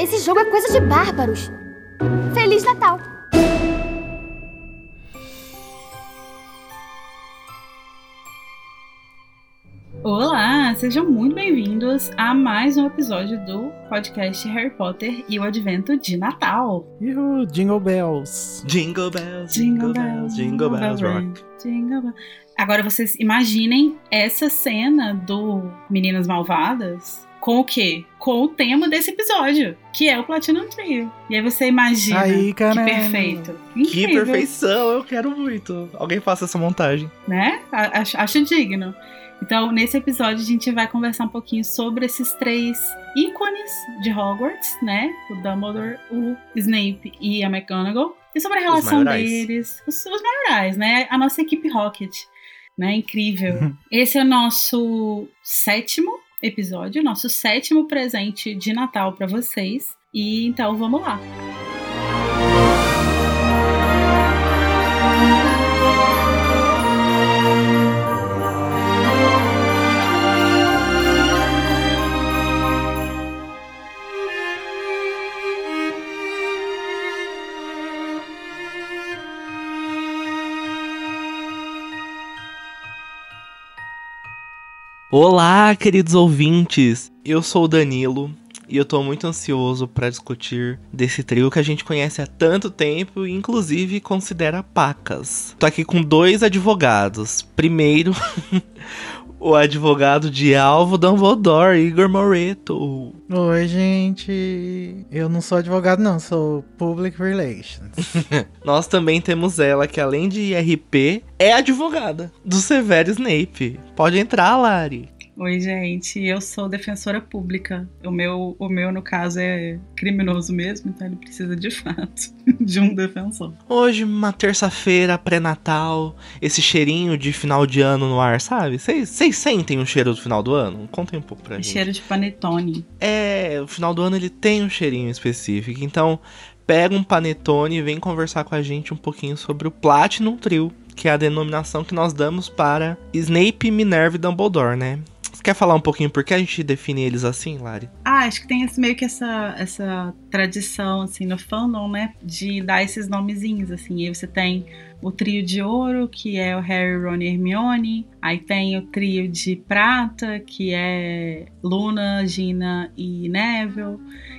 Esse jogo é coisa de bárbaros. Feliz Natal! Olá, sejam muito bem-vindos a mais um episódio do podcast Harry Potter e o Advento de Natal. Uhul, Jingle Bells. Jingle bells, jingle bells, jingle bells rock. Jingle bells. Agora vocês imaginem essa cena do Meninas Malvadas com o quê? Com o tema desse episódio, que é o Platinum Trio. E aí você imagina Aí, que perfeito. Que Incrível, perfeição, eu quero muito. Alguém faça essa montagem. né? Acho, acho digno. Então, nesse episódio, a gente vai conversar um pouquinho sobre esses três ícones de Hogwarts, né? O Dumbledore, o Snape e a McGonagall. E sobre a Os relação maiorais. deles. Os, os maiorais, né? A nossa equipe Rocket. Né? Incrível. Esse é o nosso sétimo episódio, nosso sétimo presente de Natal para vocês. E então, vamos lá. Olá, queridos ouvintes. Eu sou o Danilo e eu tô muito ansioso pra discutir desse trio que a gente conhece há tanto tempo e inclusive considera pacas. Tô aqui com dois advogados. Primeiro, o advogado de Alvo Dumbledore, Igor Moreto. Oi, gente. Eu não sou advogado, não, sou Public Relations. Nós também temos ela, que além de IRP, é advogada do Severo Snape. Pode entrar, Lari. Oi, gente, eu sou defensora pública. O meu, o meu, no caso, é criminoso mesmo, então ele precisa de fato de um defensor. Hoje, uma terça-feira pré-natal, esse cheirinho de final de ano no ar, sabe? Vocês sentem o cheiro do final do ano? Contem um pouco pra gente. Cheiro de panetone. É, o final do ano ele tem um cheirinho específico, então pega um panetone e vem conversar com a gente um pouquinho sobre o Platinum Trio, que é a denominação que nós damos para Snape, Minerva e Dumbledore, né? Quer falar um pouquinho por que a gente define eles assim, Lari? Ah, acho que tem esse, meio que essa, essa tradição, assim, no fandom, né? De dar esses nomezinhos, assim. E aí você tem o trio de ouro, que é o Harry, Ron e Hermione. Aí tem o trio de prata, que é Luna, Gina e Neville.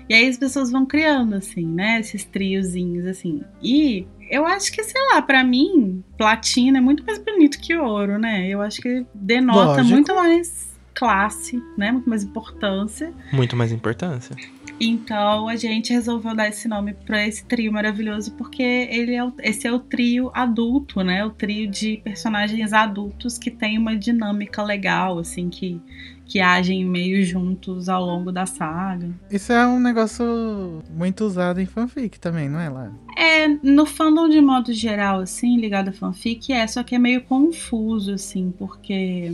E aí as pessoas vão criando, assim, né? Esses triozinhos, assim. E eu acho que, sei lá, pra mim, platina é muito mais bonito que ouro, né? Eu acho que denota Lógico. muito mais classe, né? Muito mais importância. Muito mais importância. Então a gente resolveu dar esse nome pra esse trio maravilhoso porque ele é o- esse é o trio adulto, né? O trio de personagens adultos que tem uma dinâmica legal, assim, que, que agem meio juntos ao longo da saga. Isso é um negócio muito usado em fanfic também, não é, Lara? É, no fandom de modo geral, assim, ligado a fanfic, é, só que é meio confuso, assim, porque,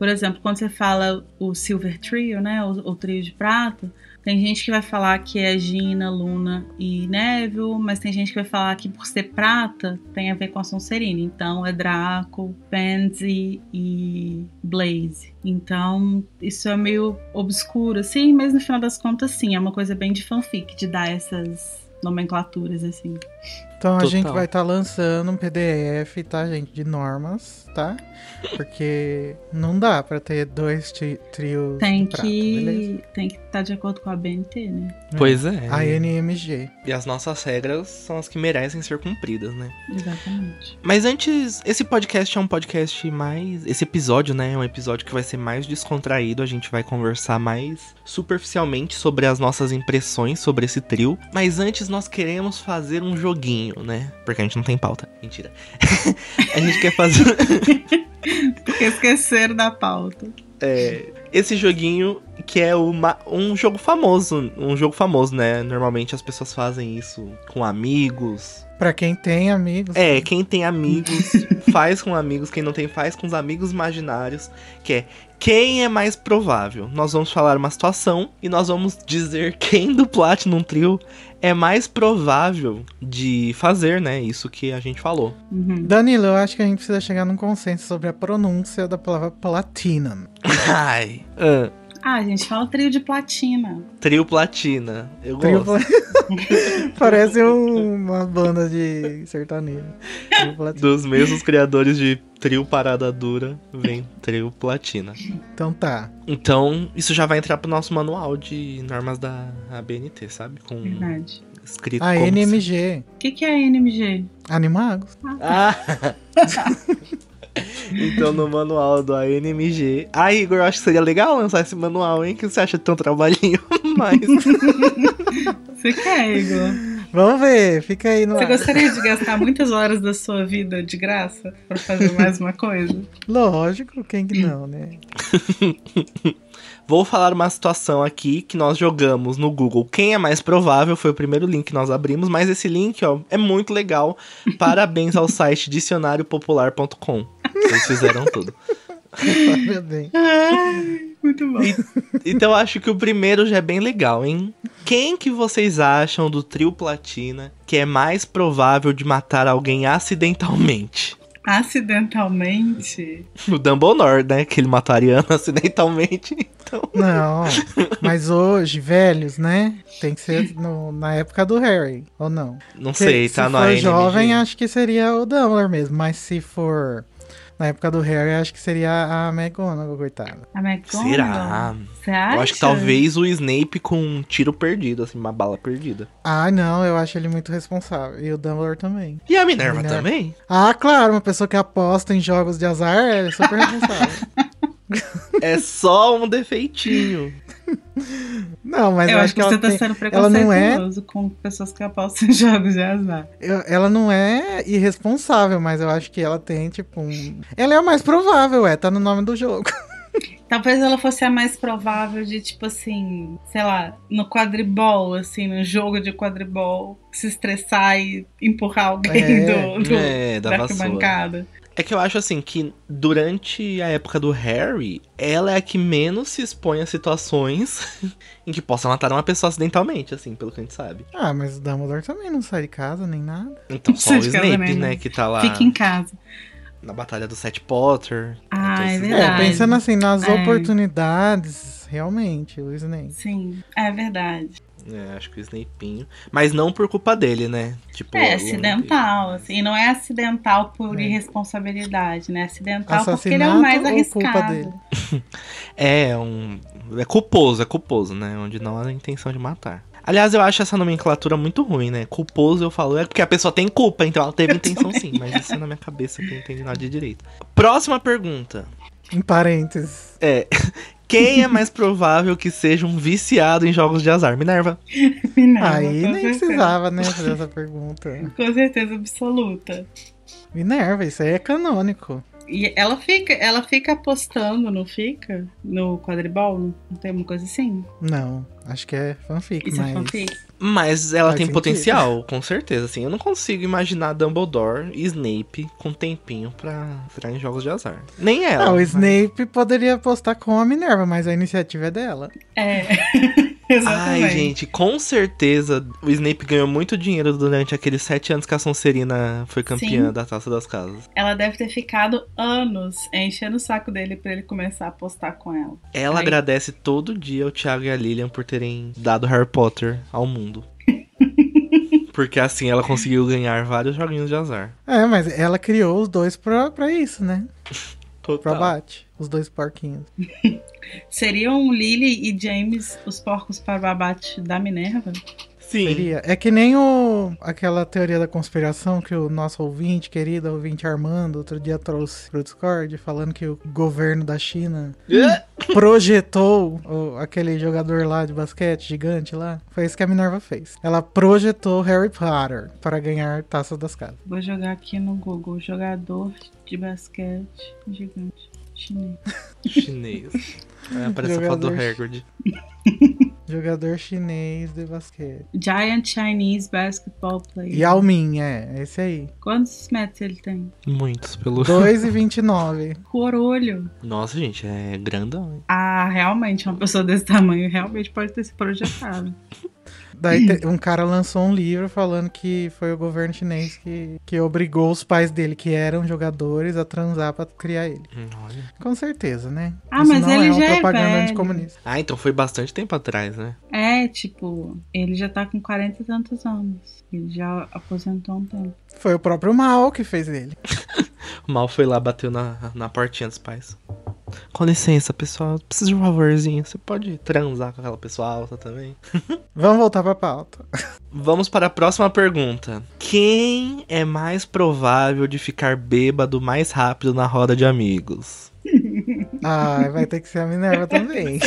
por exemplo, quando você fala o Silver Trio, né, o, o trio de prata, tem gente que vai falar que é Gina, Luna e Neville, mas tem gente que vai falar que por ser prata tem a ver com a Sonserina. Então é Draco, Pansy e Blaze. Então isso é meio obscuro, assim, mas no final das contas, sim, é uma coisa bem de fanfic, de dar essas nomenclaturas, assim. Então a Total. gente vai estar lançando um PDF, tá, gente? De normas, tá? Porque não dá pra ter dois tri trios Tem de prata, beleza? que tem que estar de acordo com a BNT, né? Pois é. A NMG. E as nossas regras são as que merecem ser cumpridas, né? Exatamente. Mas antes, esse podcast é um podcast mais. Esse episódio, né? É um episódio que vai ser mais descontraído. A gente vai conversar mais superficialmente sobre as nossas impressões sobre esse trio. Mas antes, nós queremos fazer um joguinho, né? Porque a gente não tem pauta. Mentira. a gente quer fazer. Porque esqueceram da pauta. é, esse joguinho que é uma- um jogo famoso. Um jogo famoso, né? Normalmente as pessoas fazem isso com amigos, Pra quem tem amigos. É, quem tem amigos faz com amigos, quem não tem faz com os amigos imaginários, que é quem é mais provável. Nós vamos falar uma situação e nós vamos dizer quem do Platinum Trio é mais provável de fazer, né? Isso que a gente falou. Uhum. Danilo, eu acho que a gente precisa chegar num consenso sobre a pronúncia da palavra platinum. Ai. ah, Ah, a gente fala trio de platina. Trio Platina. Eu Trio gosto. Pla- Parece um- uma banda de sertanejo. Trio Platina. Dos mesmos criadores de Trio Parada Dura, vem Trio Platina. Então tá. Então, isso já vai entrar pro nosso manual de normas da ABNT, sabe? Com Verdade. escrito A NMG. O que, que é NMG? Animagos. Ah! então, no manual do ANMG. Ah, Igor, eu acho que seria legal lançar esse manual, hein? Que você acha de ter um trabalhinho mais? Você quer, Igor? Vamos ver, fica aí no Você ar. gostaria de gastar muitas horas da sua vida de graça pra fazer mais uma coisa? Lógico, quem que não, né? Vou falar uma situação aqui que nós jogamos no Google. Quem é mais provável foi o primeiro link que nós abrimos, mas esse link, ó, é muito legal. Parabéns ao site dicionariopopular.com. Eles fizeram tudo. Muito bom. Então eu acho que o primeiro já é bem legal, hein? Quem que vocês acham do trio Platina que é mais provável de matar alguém acidentalmente? Acidentalmente. O Dumbledore, né? Que ele matou a Ariana acidentalmente. Então, Não, mas hoje, velhos, né? Tem que ser no- na época do Harry, ou não? não Se- sei, se tá for no ANMG. jovem, acho que seria o Dumbledore mesmo. Mas se for na época do Harry, acho que seria a McGonagall, coitada. A McGonagall. Será? Você acha? Eu acho que talvez o Snape com um tiro perdido, assim, uma bala perdida. Ah, não, eu acho ele muito responsável. E o Dumbledore também. E a Minerva Minerva. também? Ah, claro, uma pessoa que aposta em jogos de azar é super responsável. É só um defeitinho. Não, mas Eu eu acho que, ela você tá tem- sendo ela não é- preconceituoso com pessoas que apostam em jogos de azar. eu- ela não é irresponsável, mas eu acho que ela tem, tipo, um... Ela é a mais provável, é, tá no nome do jogo. Talvez ela fosse a mais provável de, tipo assim, sei lá, no quadribol, assim, no jogo de quadribol, se estressar e empurrar alguém É, do, do, é, da da vassoura. É que eu acho assim que durante a época do Harry, ela é a que menos se expõe a situações em que possa matar uma pessoa acidentalmente, assim, pelo que a gente sabe. Ah, mas o Dumbledore também não sai de casa, nem nada. Então só o Snape, também né, que tá lá Fica em casa. na batalha do Sete Potter. Ah, Então, é esses- verdade. É, pensando assim, nas É. oportunidades, realmente, o Snape. Sim, é verdade. É, acho que o Snapeinho. Mas não por culpa dele, né? Tipo, É o- acidental, assim, e não é acidental por É. irresponsabilidade, né? É acidental porque ele é o mais arriscado. dele? É um. É culposo, é culposo, né? Onde não há intenção de matar. Aliás, eu acho essa nomenclatura muito ruim, né? Culposo, eu falo, é porque a pessoa tem culpa, então ela teve intenção sim, mas isso é na minha cabeça que eu não entendi nada de direito. Próxima pergunta. Em parênteses. É. Quem é mais provável que seja um viciado em jogos de azar? Minerva. Minerva, Aí com nem certeza. precisava, né, fazer essa pergunta. Com certeza absoluta. Minerva, isso aí é canônico. E ela fica, ela fica apostando, não fica? No quadribol? Não tem uma coisa assim? Não, acho que é fanfic, Isso é mas... fanfic? Mas ela Faz tem sentido. potencial, com certeza, assim. Eu não consigo imaginar Dumbledore e Snape com tempinho pra entrar em jogos de azar. Nem ela. Ah, o mas- Snape poderia apostar com a Minerva, mas a iniciativa é dela. É. Exatamente. Ai, gente, com certeza o Snape ganhou muito dinheiro durante aqueles sete anos que a Sonserina foi campeã Sim. da Taça das Casas. Ela deve ter ficado anos enchendo o saco dele pra ele começar a apostar com ela. Ela Ai. agradece todo dia ao Thiago e a Lilian por terem dado Harry Potter ao mundo. Porque assim ela conseguiu ganhar vários joguinhos de azar. É, mas ela criou os dois pra, pra isso, né? Pra Total. bate. Os dois porquinhos. Seriam Lily e James os porcos para babate da Minerva? Sim. Seria. É que nem o, aquela teoria da conspiração que o nosso ouvinte, querido ouvinte Armando, outro dia trouxe pro Discord, falando que o governo da China projetou o- aquele jogador lá de basquete gigante lá. Foi isso que a Minerva fez. Ela projetou Harry Potter para ganhar taças das casas. Vou jogar aqui no Google. Jogador de basquete gigante chinês. Chinês. Aí aparece a foto do. Hagrid. Jogador chinês de basquete. Giant Chinese Basketball Player. Yao Ming, é, é esse aí. Quantos metros ele tem? Muitos pelo. 2,29. Corolho. Nossa, gente, é grandão. hein? Ah, realmente, uma pessoa desse tamanho realmente pode ter se projetado. Daí te- um cara lançou um livro falando que foi o governo chinês que, que obrigou os pais dele, que eram jogadores, a transar pra criar ele. Hum, Olha. Com certeza, né? Ah, Isso mas não ele é uma já é propaganda velho. anticomunista. Ah, então foi bastante tempo atrás, né? É, tipo, ele já tá com 40 e tantos anos. Ele já aposentou um tempo. Foi o próprio Mao que fez ele. O mal foi lá, bateu na, na portinha dos pais. Com licença, pessoal, preciso de um favorzinho. Você pode transar com aquela pessoa alta também? Vamos voltar pra pauta. Vamos para a próxima pergunta. Quem é mais provável de ficar bêbado mais rápido na roda de amigos? Ah, vai ter que ser a Minerva também.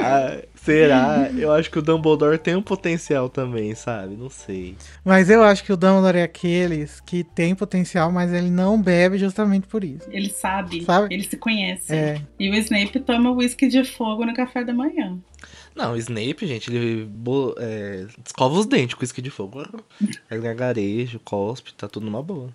Ah, será? Eu acho que o Dumbledore tem um potencial também, sabe? Não sei. Mas eu acho que o Dumbledore é aqueles que tem potencial, mas ele não bebe justamente por isso. Ele sabe, Sabe? ele se conhece. É. E o Snape toma whisky de fogo no café da manhã. Não, o Snape, gente, ele bo- é, escova os dentes com isque de fogo. É gargarejo, cospe, tá tudo numa boa.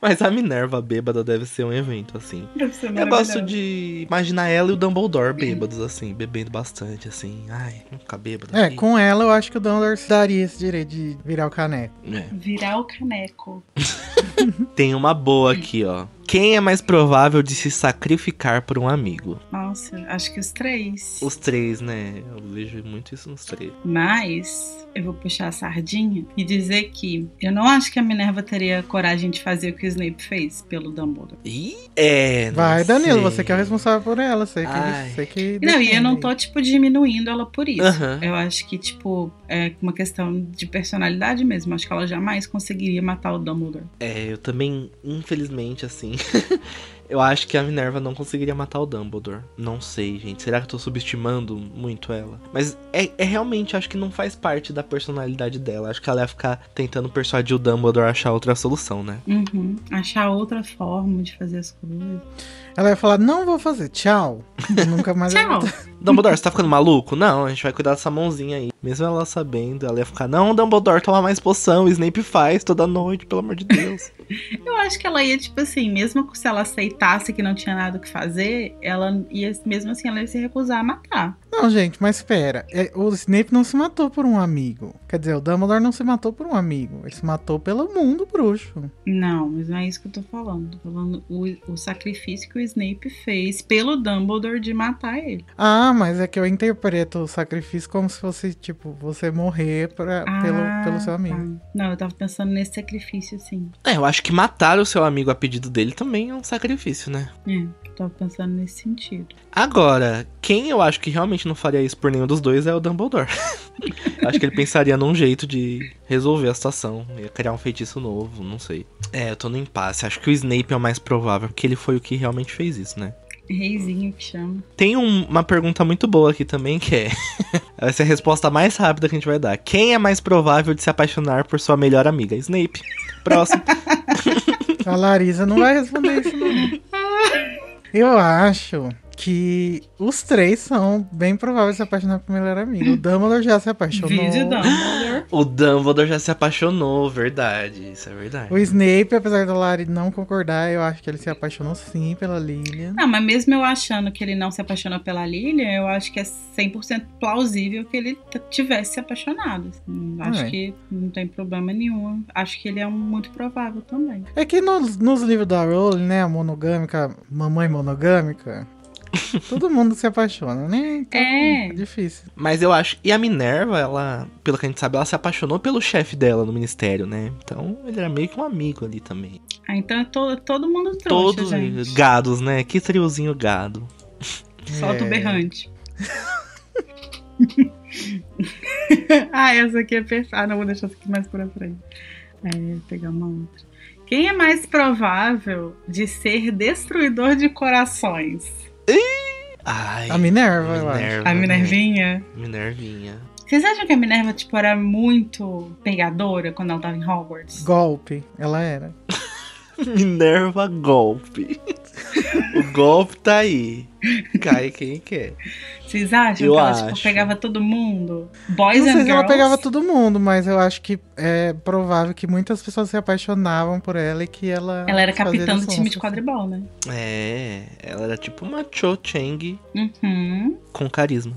Mas a Minerva bêbada deve ser um evento, assim. Deve ser Eu gosto de imaginar ela e o Dumbledore bêbados, assim, bebendo bastante, assim. Ai, ficar bêbado É, aqui. com ela eu acho que o Dumbledore se daria esse direito de virar o caneco. É. Virar o caneco. Tem uma boa aqui, ó. Quem é mais provável de se sacrificar por um amigo? Nossa, acho que os três. Os três, né? Eu vejo muito isso nos três. Mas eu vou puxar a sardinha e dizer que eu não acho que a Minerva teria coragem de fazer o que o Snape fez pelo Dumbledore. Ih, é. não Vai, Danilo, sei. você que é o responsável por ela. Você que, você que Não, e eu não tô, tipo, diminuindo ela por isso. Aham. Eu acho que, tipo, é uma questão de personalidade mesmo. Acho que ela jamais conseguiria matar o Dumbledore. É, eu também, infelizmente, assim. eu acho que a Minerva não conseguiria matar o Dumbledore. Não sei, gente. Será que eu tô subestimando muito ela? Mas é, é realmente, acho que não faz parte da personalidade dela. Acho que ela ia ficar tentando persuadir o Dumbledore a achar outra solução, né? Uhum. Achar outra forma de fazer as coisas. Ela ia falar, não vou fazer, tchau. Nunca mais. Tchau! Dumbledore, você tá ficando maluco? Não, a gente vai cuidar dessa mãozinha aí. Mesmo ela sabendo, ela ia ficar, não, Dumbledore, toma mais poção. O Snape faz toda noite, pelo amor de Deus. Eu acho que ela ia, tipo assim, mesmo se ela aceitasse que não tinha nada o que fazer, ela ia, mesmo assim, ela ia se recusar a matar. Não, gente, mas espera. É, o Snape não se matou por um amigo. Quer dizer, o Dumbledore não se matou por um amigo. Ele se matou pelo mundo bruxo. Não, mas não é isso que eu tô falando. Tô falando o, o sacrifício que o Snape fez pelo Dumbledore de matar ele. Ah, mas é que eu interpreto o sacrifício como se fosse, tipo, você morrer pra, pelo, Ah, pelo seu amigo. tá. Não, eu tava pensando nesse sacrifício, sim. é, eu acho que matar o seu amigo a pedido dele também é um sacrifício, né? É, eu tava pensando nesse sentido. Agora, quem eu acho que realmente não faria isso por nenhum dos dois é o Dumbledore. Acho que ele pensaria num jeito de resolver a situação. Ia criar um feitiço novo, não sei. É, eu tô no impasse. Acho que o Snape é o mais provável, porque ele foi o que realmente fez isso, né? Reizinho que chama. Tem um- uma pergunta muito boa aqui também, que é. Vai ser a resposta mais rápida que a gente vai dar. Quem é mais provável de se apaixonar por sua melhor amiga? Snape. Próximo. A Larisa não vai responder isso, não. Eu acho que os três são bem prováveis de se apaixonar por melhor amigo. O Dumbledore já se apaixonou. Vídeo Dumbledore. O Dumbledore já se apaixonou, verdade. Isso é verdade. O Snape, apesar da Lari não concordar, eu acho que ele se apaixonou sim pela Lilian. Não, mas mesmo eu achando que ele não se apaixonou pela Lilian, eu acho que é 100% plausível que ele tivesse se apaixonado. assim. Acho É. que não tem problema nenhum. Acho que ele é um muito provável também. É que nos, nos livros da Rowling, né, a monogâmica, mamãe monogâmica, todo mundo se apaixona, né? Então, É. é difícil. Mas eu acho. E a Minerva, ela, pelo que a gente sabe, ela se apaixonou pelo chefe dela no ministério, né? Então ele era meio que um amigo ali também. Ah, então é to- todo mundo trouxa, Todos gente. gados, né? Que triozinho gado. Solta É. o berrante. ah, essa aqui é perfeita. Ah, não, vou deixar essa aqui mais pra frente. É, vou pegar uma outra. Quem é mais provável de ser destruidor de corações? Ai. A Minerva, eu acho. Minerva, A né? Minervinha? Minervinha. Vocês acham que a Minerva, tipo, era muito pegadora quando ela tava em Hogwarts? Golpe, ela era. Minerva golpe. o golpe tá aí. Cai quem quer. Vocês acham Eu que ela, acho. tipo, pegava todo mundo? Boys Não and sei se girls? ela pegava todo mundo, mas eu acho que é provável que muitas pessoas se apaixonavam por ela e que ela. Ela era capitã do time de assim. quadribol, né? É, ela era tipo uma Cho Chang Uhum. com carisma.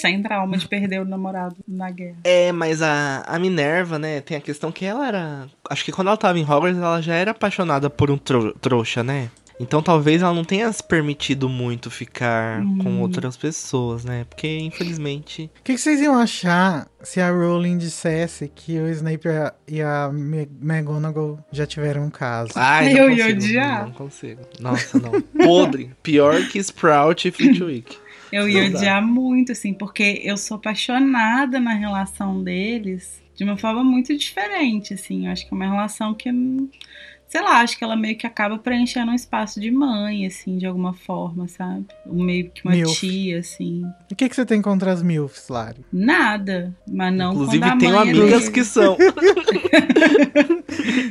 Sem trauma de perder o namorado na guerra. É, mas a, a Minerva, né, tem a questão que ela era. Acho que quando ela tava em Hogwarts, ela já era apaixonada por um tro- trouxa, né? Então talvez ela não tenha se permitido muito ficar com outras pessoas, né? Porque, infelizmente. O que, que vocês iam achar se a Rowling dissesse que o Snape e a- McGonagall já tiveram um caso? Ai, Eu não ia consigo, odiar. Não consigo. Nossa, não. Podre. Pior que Sprout e Flitwick. Eu ia odiar muito, assim, porque eu sou apaixonada na relação deles de uma forma muito diferente, assim. Eu acho que é uma relação que, sei lá, acho que ela meio que acaba preenchendo um espaço de mãe, assim, de alguma forma, sabe? Um meio que uma Milf. tia, assim. E o que, que você tem contra as MILFs, Lari? Nada, mas não Inclusive, quando a tenho mãe é amigas dele. que são.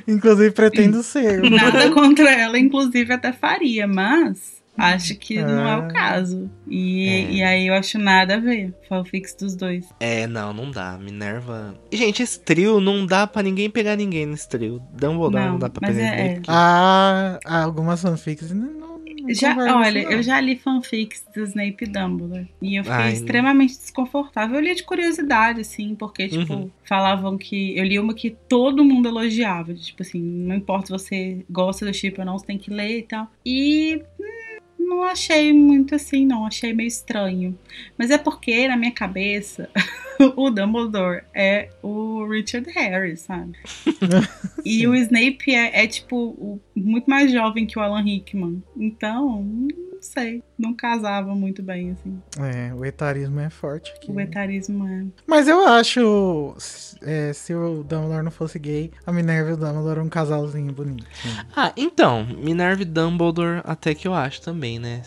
Inclusive, pretendo ser. Nada contra ela, inclusive até faria, mas acho que não é o Ah. caso. E, É. e aí eu acho nada a ver. Fanfics dos dois. É, não, não dá. Minerva. E, gente, esse trio não dá pra ninguém pegar ninguém nesse trio. Dumbledore não, Não, dá pra mas pegar é- ninguém. porque- Há, há algumas fanfics. Não, não Já, olha, eu já li fanfics do Snape e Dumbledore. E eu fiquei Ai, extremamente desconfortável. Eu li de curiosidade, assim, porque, tipo, Uhum. falavam que. Eu li uma que todo mundo elogiava. Tipo assim, não importa se você gosta do chip ou não, você tem que ler e tal. E. hum, Não achei muito assim, não. Achei meio estranho. Mas é porque, na minha cabeça, o Dumbledore é o Richard Harris, sabe? E o Snape é, é, tipo, o- muito mais jovem que o Alan Rickman. Então, não sei. Não casava muito bem, assim. É, o etarismo é forte aqui. O etarismo é. Mas eu acho, é, se o Dumbledore não fosse gay, a Minerva e o Dumbledore um casalzinho bonito. Ah, então, Minerva e Dumbledore até que eu acho também, né?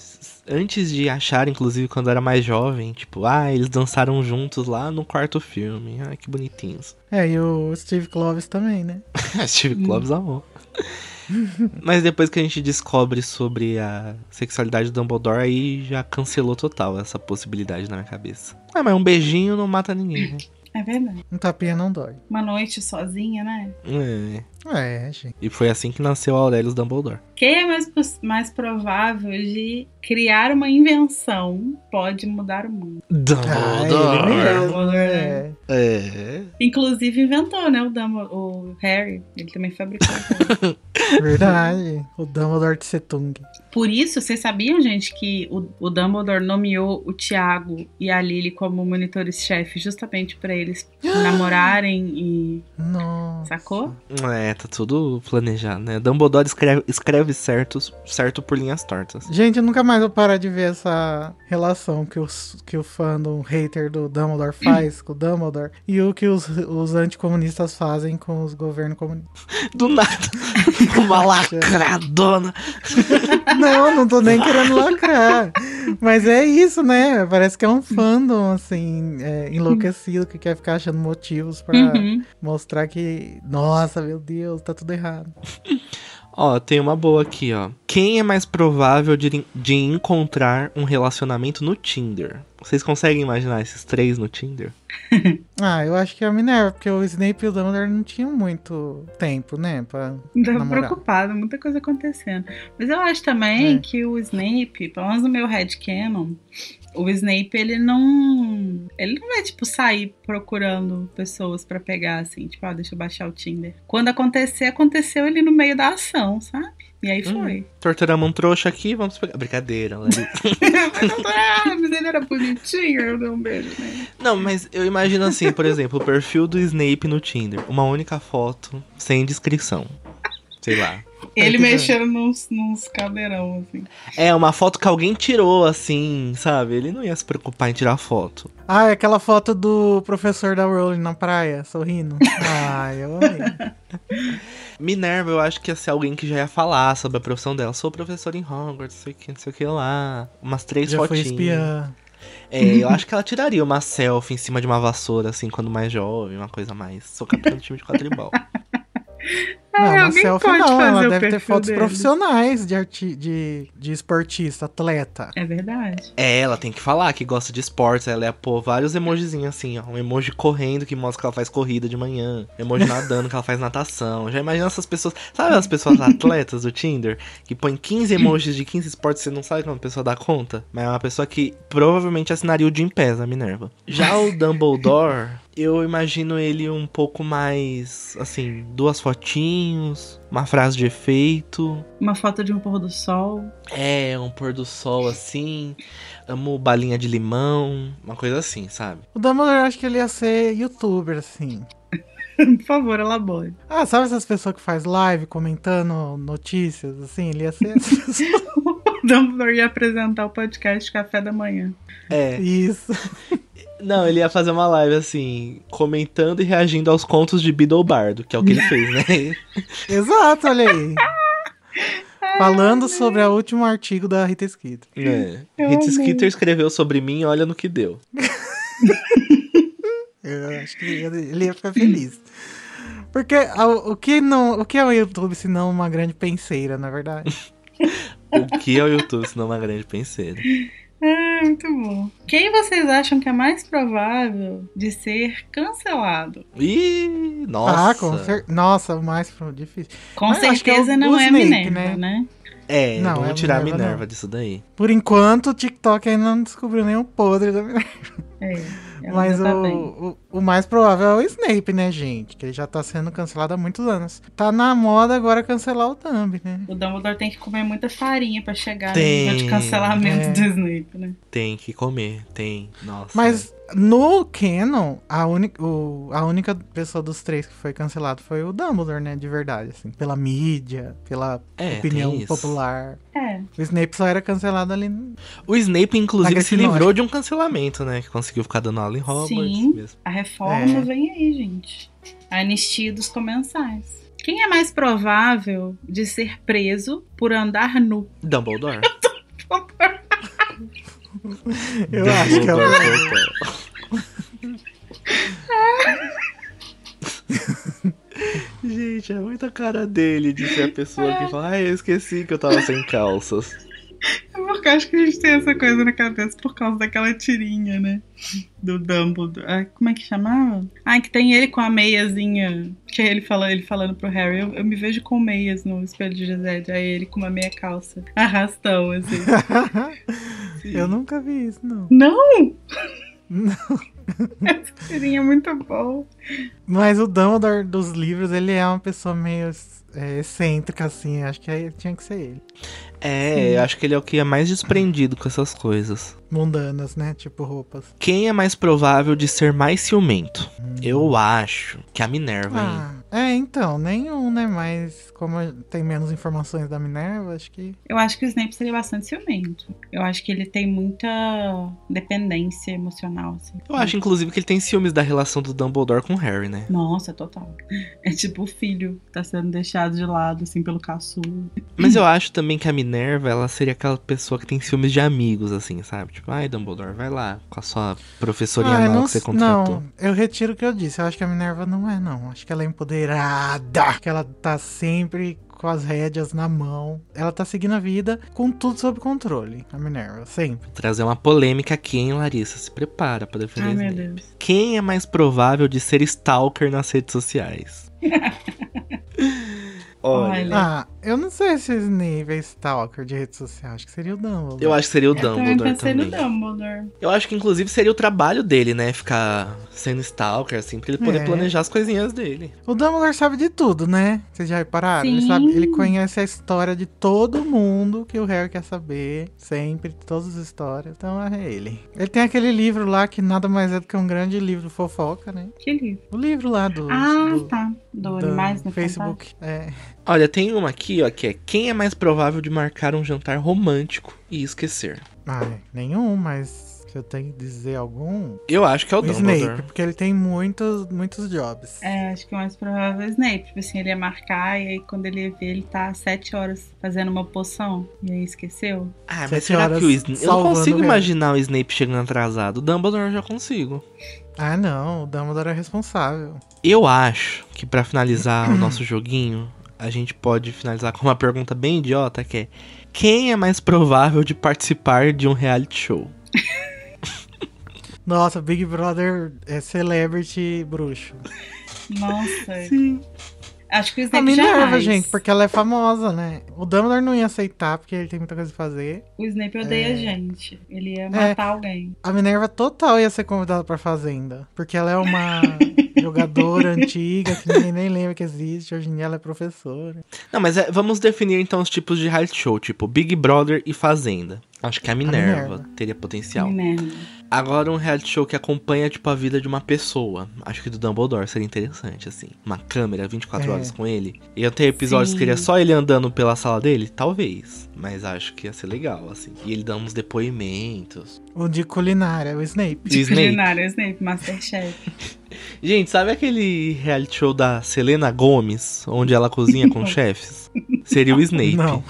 Antes de achar, inclusive, quando eu era mais jovem, tipo, ah, eles dançaram juntos lá no quarto filme. Ah, que bonitinhos. É, e o Steve Clovis também, né? Steve Kloves amou. Mas depois que a gente descobre sobre a sexualidade do Dumbledore, aí já cancelou total essa possibilidade na minha cabeça. Ah, mas um beijinho não mata ninguém, né? É verdade. Um tapinha não dói. Uma noite sozinha, né? É. É, gente. E foi assim que nasceu Aurelius Dumbledore. Quem é mais, mais provável de criar uma invenção pode mudar o mundo? Ah, ele Dumbledore. né? É. Inclusive inventou, né? O, Dumbledore, o Harry. Ele também fabricou. Verdade. O Dumbledore de Setung. Por isso, vocês sabiam, gente, que o, o Dumbledore nomeou o Tiago e a Lily como monitores-chefe justamente pra eles namorarem e. Nossa. Sacou? É, tá tudo planejado, né? Dumbledore escreve, escreve certo, certo por linhas tortas. Gente, eu nunca mais vou parar de ver essa relação que, os, que o fandom hater do Dumbledore faz com o Dumbledore e o que os, os anticomunistas fazem com os governos comunistas. Do nada. Uma lacradona. Não, não tô nem querendo lacrar. Mas é isso, né? Parece que é um fandom, assim, é, enlouquecido que quer ficar achando motivos pra Uhum. mostrar que, nossa, meu Deus, tá tudo errado. Ó, tem uma boa aqui, ó. Quem é mais provável de, de encontrar um relacionamento no Tinder? Vocês conseguem imaginar esses três no Tinder? Ah, eu acho que é a Minerva, porque o Snape e o Dumbledore não tinham muito tempo, né? Pra Tava namorar. preocupado, muita coisa acontecendo. Mas eu acho também É. que o Snape, pelo menos no meu headcanon, o Snape, ele não. Ele não vai, tipo, sair procurando pessoas pra pegar, assim, tipo, ah, deixa eu baixar o Tinder. Quando acontecer, aconteceu ele no meio da ação, sabe? E aí foi. Torturamos um trouxa aqui, vamos pegar. Brincadeira, mas, doutor, ah, mas ele era bonitinho, eu dei um beijo nele. Não, mas eu imagino assim, por exemplo, o perfil do Snape no Tinder. Uma única foto, sem descrição. Sei lá. Ele entendendo. mexendo nos, nos cadeirão, assim. É, uma foto que alguém tirou, assim, sabe? Ele não ia se preocupar em tirar foto. Ah, é aquela foto do professor da Rowling na praia, sorrindo. Ah, eu amei. Minerva, eu acho que ia ser alguém que já ia falar sobre a profissão dela. Sou professor em Hogwarts, não sei o que, não sei o que lá. Umas três Já foi fotinhas. espiã. É, eu acho que ela tiraria uma selfie em cima de uma vassoura, assim, quando mais jovem, uma coisa mais. Sou capitão do time de quadribol. Não, Ah, uma selfie pode não, ela deve ter fotos dele. profissionais de, arti de, de esportista, atleta. É verdade. É, ela tem que falar que gosta de esportes. Ela ia pôr vários emojizinhos assim, ó. Um emoji correndo que mostra que ela faz corrida de manhã. Um emoji nadando que ela faz natação. Já imagina essas pessoas. Sabe as pessoas atletas do Tinder? Que põem 15 emojis de 15 esportes você não sabe como a pessoa dá conta? Mas é uma pessoa que provavelmente assinaria o Jim Pés, a Minerva. Já o Dumbledore. Eu imagino ele um pouco mais, assim, duas fotinhos, uma frase de efeito, Uma foto de um pôr do sol. é, um pôr do sol assim. Amo balinha de limão. Uma coisa assim, sabe? O Dumbledore, eu acho que ele ia ser youtuber, assim. Por favor, elabore. Ah, sabe essas pessoas que faz live comentando notícias, assim? Ele ia ser. O Dumbledore ia apresentar o podcast Café da Manhã. É. Isso. Não, ele ia fazer uma live assim, comentando e reagindo aos contos de Biddlebardo, que é o que ele fez, né? Exato, olha aí. Falando sobre o último artigo da Rita Skeeter. é. Eu amei. Skeeter escreveu sobre mim, olha no que deu. Eu acho que ele ia, ficar feliz. Porque o, que não, o que é o YouTube se não uma grande penseira, na verdade? O que é o YouTube, senão uma grande penseira? Ah, muito bom. Quem vocês acham que é mais provável de ser cancelado? Ih, nossa. Ah, com cer- Nossa, o mais difícil. Com Mas é certeza o- não o é Snape, Minerva, né? né? É, Não, vamos é tirar a Minerva, Minerva não. disso daí. Por enquanto, o TikTok ainda não descobriu nenhum podre da minha. É. Mas tá o, bem. O, mais provável é o Snape, né, gente? Que ele já tá sendo cancelado há muitos anos. Tá na moda agora cancelar o Thumb, né? O Dumbledore tem que comer muita farinha pra chegar Tem, no nível de cancelamento é. do Snape, né? Tem que comer, tem. Nossa. Mas no canon, a, uni- o- a única pessoa dos três que foi cancelado foi o Dumbledore, né? De verdade, assim. Pela mídia, pela É, opinião popular. É. O Snape só era cancelado ali. no- O Snape, inclusive, se livrou de um cancelamento, né? Que conseguiu ficar dando aula em Hogwarts Sim. mesmo. A reforma É. vem aí, gente. A anistia dos comensais. Quem é mais provável de ser preso por andar nu? Dumbledore. Eu acho que é o. Dumbledore total. Gente, é muita cara dele de ser a pessoa que fala, ai, eu esqueci que eu tava sem calças. É porque acho que a gente tem essa coisa na cabeça por causa daquela tirinha, né? Do Dumbledore. Ah, como é que chamava? Ah, que tem ele com a meiazinha. Que ele, fala, ele falando pro Harry. Eu, eu me vejo com meias no espelho de Gisele. Aí ele com uma meia calça. Arrastão, assim. eu nunca vi isso, não. Não! Não. Essa tirinha é muito boa. Mas o Dumbledore dos livros, ele é uma pessoa meio é, excêntrica, assim. Acho que tinha que ser ele. É, eu acho que ele é o que é mais desprendido com essas coisas. Mundanas, né? Tipo roupas. Quem é mais provável de ser mais ciumento? Eu acho que a Minerva, hein? Ah, é, então, nenhum, né? Mas como tem menos informações da Minerva, acho que. Eu acho que o Snape seria bastante ciumento. Eu acho que ele tem muita dependência emocional, assim. Eu acho, inclusive, que ele tem ciúmes da relação do Dumbledore com o Harry, né? Nossa, total. É tipo o filho que tá sendo deixado de lado, assim, pelo caçula. Mas eu acho também que a Minerva, ela seria aquela pessoa que tem ciúmes de amigos, assim, sabe? Tipo, ai, Dumbledore, vai lá com a sua professorinha Ah, não, que você contratou. não, eu retiro o que eu disse. Eu acho que a Minerva não é, não. Acho que ela é empoderada. Que ela tá sempre com as rédeas na mão. Ela tá seguindo a vida com tudo sob controle. A Minerva, sempre. Trazer uma polêmica aqui, hein, Larissa? Se prepara pra defender Ai, meu. Deus. Quem é mais provável de ser stalker nas redes sociais? Olha, Olha. Ah, eu não sei se Snape é stalker de rede social. Acho que seria o Dumbledore. eu acho que seria o Eu também Dumbledore pensei também. no Dumbledore. Eu acho que inclusive seria o trabalho dele, né? Ficar sendo stalker, assim, pra ele poder É. planejar as coisinhas dele. O Dumbledore sabe de tudo, né? Vocês já repararam? Ele, Sim. sabe, ele conhece a história de todo mundo que o Harry quer saber. Sempre, todas as histórias. Então é ele. Ele tem aquele livro lá que nada mais é do que um grande livro fofoca, né? Que livro? O livro lá do, Ah, do, tá. Do do Animais no Facebook. É. Olha, tem uma aqui, ó, que é quem é mais provável de marcar um jantar romântico e esquecer? Ai, nenhum, mas se eu tenho que dizer algum. Eu acho que é o, O Dumbledore. Snape, porque ele tem muitos, muitos jobs. É, acho que o mais provável é o Snape. Tipo assim, ele ia marcar e aí quando ele ia ver, ele tá sete horas fazendo uma poção. E aí esqueceu. Ah, mas Sete será horas que o Snape... Eu não consigo imaginar o Snape chegando atrasado. O Dumbledore eu já consigo. Ah, não, o Dumbledore é responsável. Eu acho que pra finalizar o nosso joguinho, a gente pode finalizar com uma pergunta bem idiota, que é quem é mais provável de participar de um reality show? Nossa, Big Brother é celebrity bruxo. Nossa. Sim. Acho que o A Snape Minerva, jamais. gente, porque ela é famosa, né? O Dumbledore não ia aceitar, porque ele tem muita coisa pra fazer. O Snape odeia É. a gente. Ele ia matar alguém. A Minerva total ia ser convidada pra Fazenda. Porque ela é uma jogadora antiga que ninguém nem lembra que existe. Hoje em dia ela é professora. Não, mas é- vamos definir então os tipos de reality show, tipo Big Brother e Fazenda. Acho que a Minerva, Minerva. teria potencial. Merda. Agora um reality show que acompanha, tipo, a vida de uma pessoa. Acho que do Dumbledore seria interessante, assim. Uma câmera 24 É. horas com ele. Iam ter episódios Sim. que seria só ele andando pela sala dele? Talvez. Mas acho que ia ser legal, assim. E ele dando uns depoimentos. O de culinária, o Snape. E Snape. Culinária, Snape, Masterchef. Gente, sabe aquele reality show da Selena Gomes, onde ela cozinha com chefes? Seria o Snape. Não.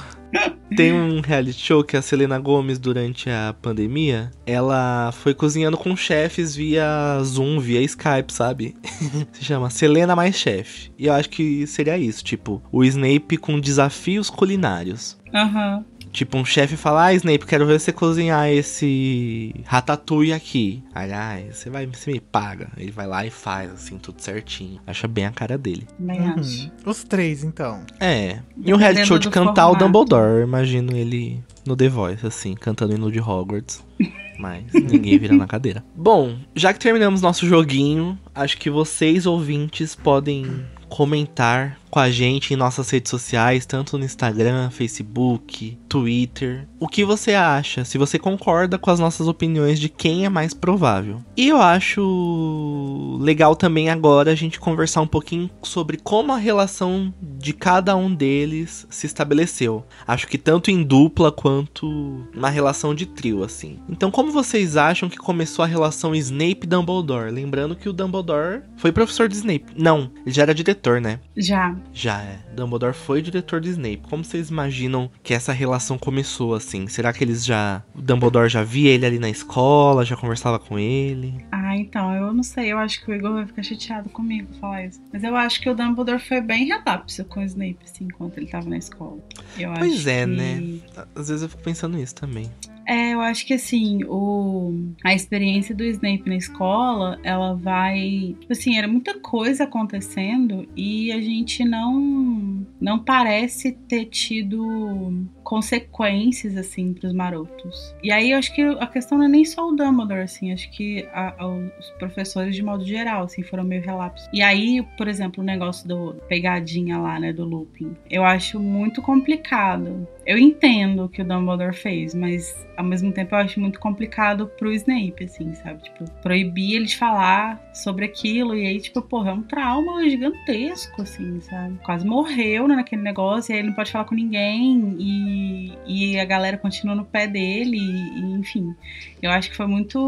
Tem um reality show que a Selena Gomes, durante a pandemia, ela foi cozinhando com chefes via Zoom, via Skype, sabe? Se chama Selena mais chefe. E eu acho que seria isso, tipo, o Snape com desafios culinários. Aham. Tipo, um chefe fala, ah, Snape, quero ver você cozinhar esse ratatouille aqui. Aí, ah, você vai, você me paga. Ele vai lá e faz, assim, tudo certinho. Acha bem a cara dele. Também Uhum. acho. Os três, então. É. E um reality show de cantar o formato. Dumbledore. Eu imagino ele no The Voice, assim, cantando o hino de Hogwarts. Mas ninguém vira na cadeira. Bom, já que terminamos nosso joguinho, acho que vocês, ouvintes, podem comentar com a gente em nossas redes sociais, tanto no Instagram, Facebook, Twitter. O que você acha? Se você concorda com as nossas opiniões de quem é mais provável. E eu acho legal também agora a gente conversar um pouquinho sobre como a relação de cada um deles se estabeleceu. Acho que tanto em dupla quanto na relação de trio, assim. Então, como vocês acham que começou a relação Snape-Dumbledore? Lembrando que o Dumbledore foi professor de Snape. Não, ele já era diretor, né? Já. Já é. Dumbledore foi diretor de Snape. Como vocês imaginam que essa relação começou assim? Será que eles já. O Dumbledore já via ele ali na escola, já conversava com ele? Ah, então, eu não sei. Eu acho que o Igor vai ficar chateado comigo falar isso. Mas eu acho que o Dumbledore foi bem relapso com o Snape, assim, enquanto ele tava na escola. Eu Pois é, que... né? Às vezes eu fico pensando nisso também. É, eu acho que assim, o, a experiência do Snape na escola, ela vai. Tipo assim, era muita coisa acontecendo e a gente não. Não parece ter tido consequências, assim, pros marotos. E aí eu acho que a questão não é nem só o Dumbledore, assim, acho que a- a- os professores, de modo geral, assim, foram meio relapsos. E aí, por exemplo, o negócio do pegadinha lá, né, do looping, eu acho muito complicado. Eu entendo o que o Dumbledore fez, mas ao mesmo tempo eu acho muito complicado pro Snape, assim, sabe? Tipo, proibir ele de falar sobre aquilo. E aí, tipo, porra, é um trauma gigantesco, assim, sabe? Quase morreu né, naquele negócio, e aí ele não pode falar com ninguém, e, e a galera continua no pé dele, e, e, enfim. Eu acho que foi muito.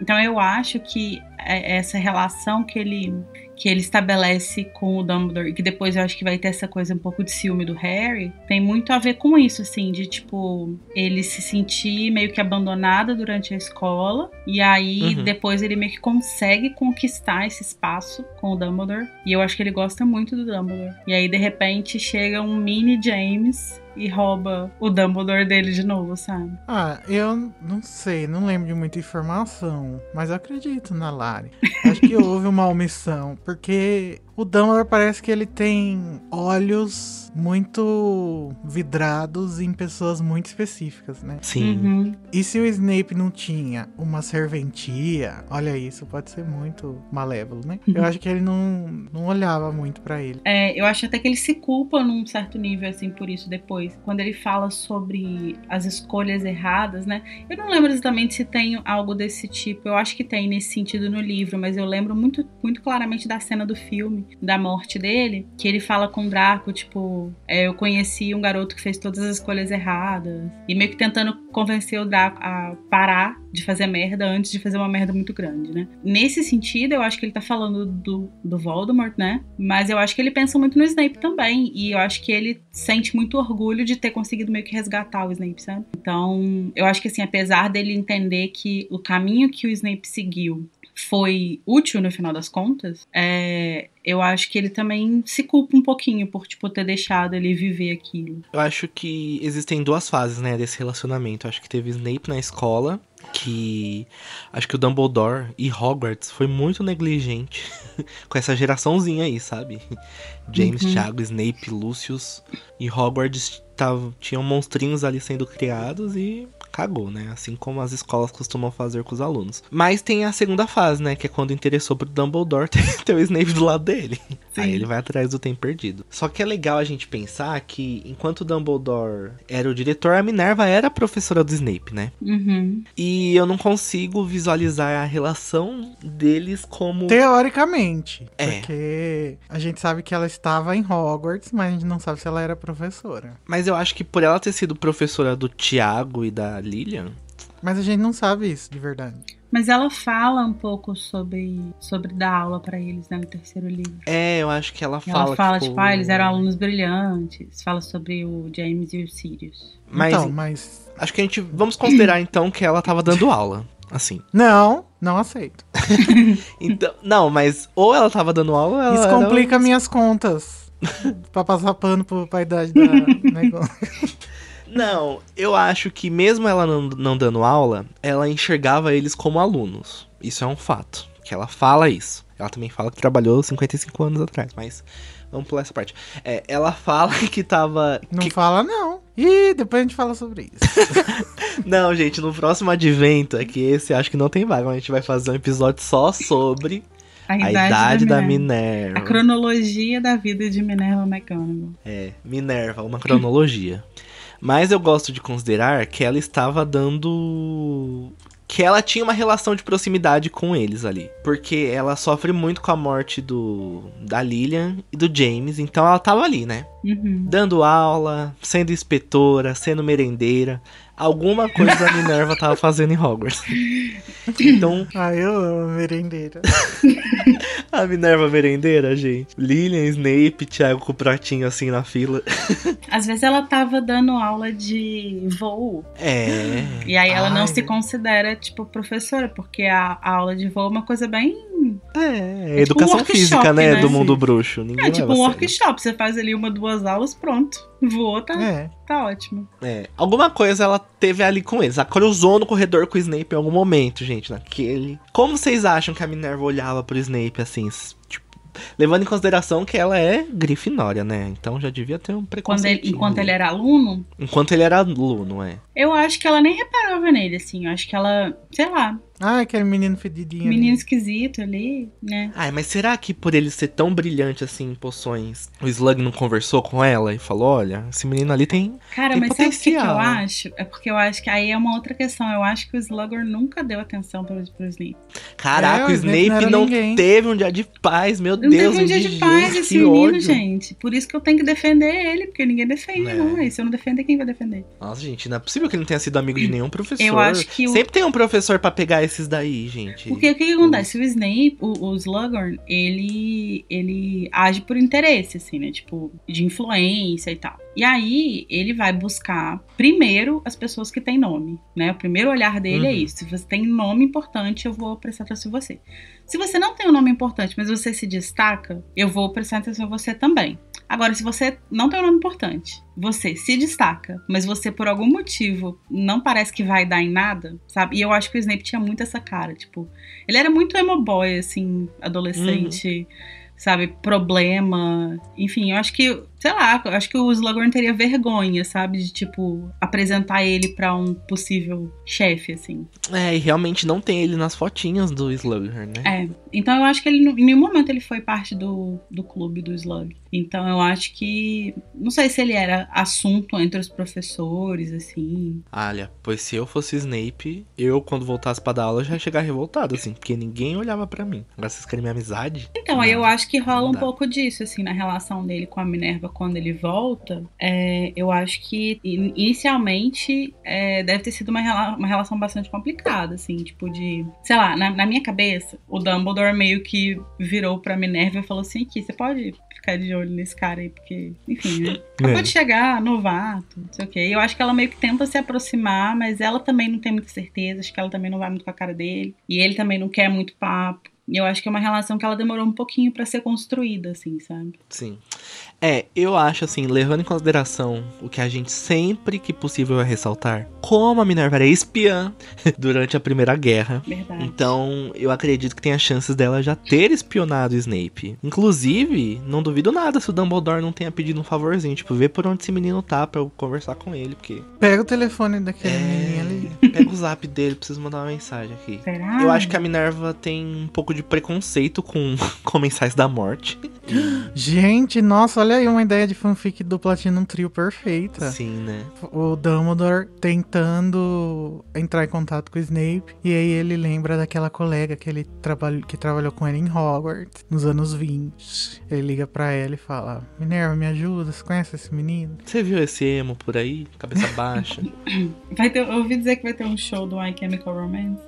Então eu acho que é- essa relação que ele que ele estabelece com o Dumbledore, e que depois eu acho que vai ter essa coisa um pouco de ciúme do Harry, tem muito a ver com isso, assim, de tipo, ele se sentir meio que abandonado durante a escola, e aí Uhum. depois ele meio que consegue conquistar esse espaço com o Dumbledore, e eu acho que ele gosta muito do Dumbledore. E aí, de repente, chega um mini James e rouba o Dumbledore dele de novo, sabe? Ah, eu não sei, não lembro de muita informação, mas eu acredito na Lari. Acho que houve uma omissão, porque o Dumbledore parece que ele tem olhos muito vidrados em pessoas muito específicas, né? Sim. Uhum. E se o Snape não tinha uma serventia, olha isso, pode ser muito malévolo, né? Eu acho que ele não, não olhava muito pra ele. É, eu acho até que ele se culpa num certo nível, assim, por isso depois. Quando ele fala sobre as escolhas erradas, né? Eu não lembro exatamente se tem algo desse tipo. Eu acho que tem nesse sentido no livro, mas eu lembro muito, muito claramente da cena do filme, da morte dele, que ele fala com o Draco, tipo, é, eu conheci um garoto que fez todas as escolhas erradas. E meio que tentando convencer o Draco a parar de fazer merda antes de fazer uma merda muito grande, né? Nesse sentido, eu acho que ele tá falando do, do Voldemort, né? Mas eu acho que ele pensa muito no Snape também. E eu acho que ele sente muito orgulho de ter conseguido meio que resgatar o Snape, sabe? Então, eu acho que assim, apesar dele entender que o caminho que o Snape seguiu foi útil no final das contas, é, eu acho que ele também se culpa um pouquinho por, tipo, ter deixado ele viver aquilo. Eu acho que existem duas fases, né, desse relacionamento. Eu acho que teve Snape na escola, que acho que o Dumbledore e Hogwarts foi muito negligente com essa geraçãozinha aí, sabe? James, Uhum. Thiago, Snape, Lucius e Hogwarts tavam, tinham monstrinhos ali sendo criados e cagou, né? Assim como as escolas costumam fazer com os alunos. Mas tem a segunda fase, né? Que é quando interessou pro Dumbledore ter, ter o Snape do lado dele. Aí Sim. ele vai atrás do tempo perdido. Só que é legal a gente pensar que enquanto o Dumbledore era o diretor, a Minerva era a professora do Snape, né? Uhum. E eu não consigo visualizar a relação deles como. Teoricamente. É. Porque a gente sabe que ela estava em Hogwarts, mas a gente não sabe se ela era professora. Mas eu acho que por ela ter sido professora do Tiago e da Lilian. Mas a gente não sabe isso de verdade. Mas ela fala um pouco sobre, sobre dar aula pra eles, né, no terceiro livro. É, eu acho que ela Ela fala. fala, tipo, ah, eles eram alunos brilhantes. Fala sobre o James e o Sirius. Mas Então, mas. acho que a gente. Vamos considerar então que ela tava dando aula. Assim. Não, não aceito. Então. Não, mas ou ela tava dando aula ou ela. Isso complica minhas contas. pra passar pano pro, pra idade da negócio. Não, eu acho que mesmo ela não, não dando aula, ela enxergava eles como alunos. Isso é um fato. Que ela fala isso. Ela também fala que trabalhou 55 anos atrás, mas vamos pular essa parte. É, ela fala que tava. Não que- fala, não. Ih, depois a gente fala sobre isso. Não, gente, no próximo advento, é que esse acho que não tem vaga. A gente vai fazer um episódio só sobre A a idade, idade da Minerva. Minerva. A cronologia da vida de Minerva McGonagall. É, Minerva, uma cronologia. Mas eu gosto de considerar que ela estava dando. Que ela tinha uma relação de proximidade com eles ali. Porque ela sofre muito com a morte do. da Lilian e do James. Então ela tava ali, né? Uhum. Dando aula, sendo inspetora, sendo merendeira. Alguma coisa a Minerva tava fazendo em Hogwarts. Então, Ah, eu amo merendeira. a Minerva merendeira, gente. Lilian, Snape, Thiago com o pratinho assim na fila. Às vezes ela tava dando aula de voo. É. E aí ela não Ai, se velho. considera, tipo, professora, porque a, a aula de voo é uma coisa bem. É, É tipo educação um workshop, física, né? né? Do mundo Sim. bruxo. Ninguém É tipo um workshop. Você faz ali uma, duas aulas, pronto. Voou, tá, É. tá ótimo. É, alguma coisa ela teve ali com eles. Ela cruzou no corredor com o Snape em algum momento, gente, naquele. Como vocês acham que a Minerva olhava pro Snape assim, tipo, levando em consideração que ela é grifinória, né? Então já devia ter um Quando preconceito. ele, enquanto ele era aluno, Enquanto ele era aluno, é. Eu acho que ela nem reparava nele, assim. Eu acho que ela, sei lá, Ah, aquele menino fedidinho. ali. menino esquisito ali, né? Ai, mas será que por ele ser tão brilhante assim em poções, o Slug não conversou com ela e falou: olha, esse menino ali tem. Cara, Tem mas sabe o que, que eu potencial. acho? É porque eu acho que aí é uma outra questão. Eu acho que o Slugger nunca deu atenção pro, pro Snape. Caraca, É, o o Snape Snape não não, teve um dia de paz, meu Não Deus. teve um dia de paz esse menino, ódio. gente. Por isso que eu tenho que defender ele, porque ninguém defende, É. não. Aí se eu não defender, quem vai defender? Nossa, gente, não é possível que ele não tenha sido amigo de nenhum professor. Eu acho que o- Sempre tem um professor pra pegar esses daí, gente. Porque o que, que acontece? O Snape, o, o Slughorn, ele, ele age por interesse, assim, né? Tipo, de influência e tal. E aí, ele vai buscar, primeiro, as pessoas que têm nome, né? O primeiro olhar dele é Uhum. isso. Se você tem nome importante, eu vou prestar atenção em você. Se você não tem um nome importante, mas você se destaca, eu vou prestar atenção em você também. Agora, se você não tem um nome importante, você se destaca, mas você por algum motivo não parece que vai dar em nada, sabe? E eu acho que o Snape tinha muito essa cara, tipo, ele era muito emo boy, assim, adolescente, sabe? Problema. Enfim, eu acho que, sei lá, acho que o Slughorn teria vergonha, sabe? De, tipo, apresentar ele pra um possível chefe, assim. É, e realmente não tem ele nas fotinhas do Slugger, né? É. Então eu acho que ele, em nenhum momento ele foi parte do, do clube do Slug. Então eu acho que. Não sei se ele era assunto entre os professores, assim. Olha, pois se eu fosse Snape, eu, quando voltasse pra dar aula, já ia chegar revoltado, assim, porque ninguém olhava pra mim. Agora vocês querem minha amizade? Então, aí Não, eu acho que rola um pouco disso, assim, na relação dele com a Minerva Quando ele volta, é, eu acho que inicialmente é, deve ter sido uma, rela uma relação bastante complicada, assim, tipo de. Sei lá, na, na, minha cabeça, o Dumbledore meio que virou pra Minerva e falou assim: aqui, você pode ficar de olho nesse cara aí, porque, enfim, né? Acabou é. de chegar, novato, não sei o quê. Eu acho que ela meio que tenta se aproximar, mas ela também não tem muita certeza, acho que ela também não vai muito com a cara dele. E ele também não quer muito papo. E eu acho que é uma relação que ela demorou um pouquinho para ser construída, assim, sabe? Sim. É, eu acho assim, levando em consideração o que a gente sempre que possível vai ressaltar, como a Minerva era espiã durante a Primeira Guerra. Verdade. Então, eu acredito que tem as chances dela já ter espionado o Snape. Inclusive, não duvido nada se o Dumbledore não tenha pedido um favorzinho, tipo, ver por onde esse menino tá pra eu conversar com ele, porque... Pega o telefone daquele é... menino ali. Pega o zap dele, preciso mandar uma mensagem aqui. Será? Eu acho que a Minerva tem um pouco de preconceito com comensais da morte. Gente, nossa, olha aí uma ideia de fanfic do Platinum Trio perfeita. Sim, né? O Dumbledore tentando entrar em contato com o Snape e aí ele lembra daquela colega que ele trabalhou, que trabalhou com ele em Hogwarts nos anos 20. Ele liga para ela e fala: "Minerva, me ajuda, você conhece esse menino?" Você viu esse emo por aí, cabeça baixa? vai ter, eu ouvi dizer que vai ter um show do My Chemical Romance.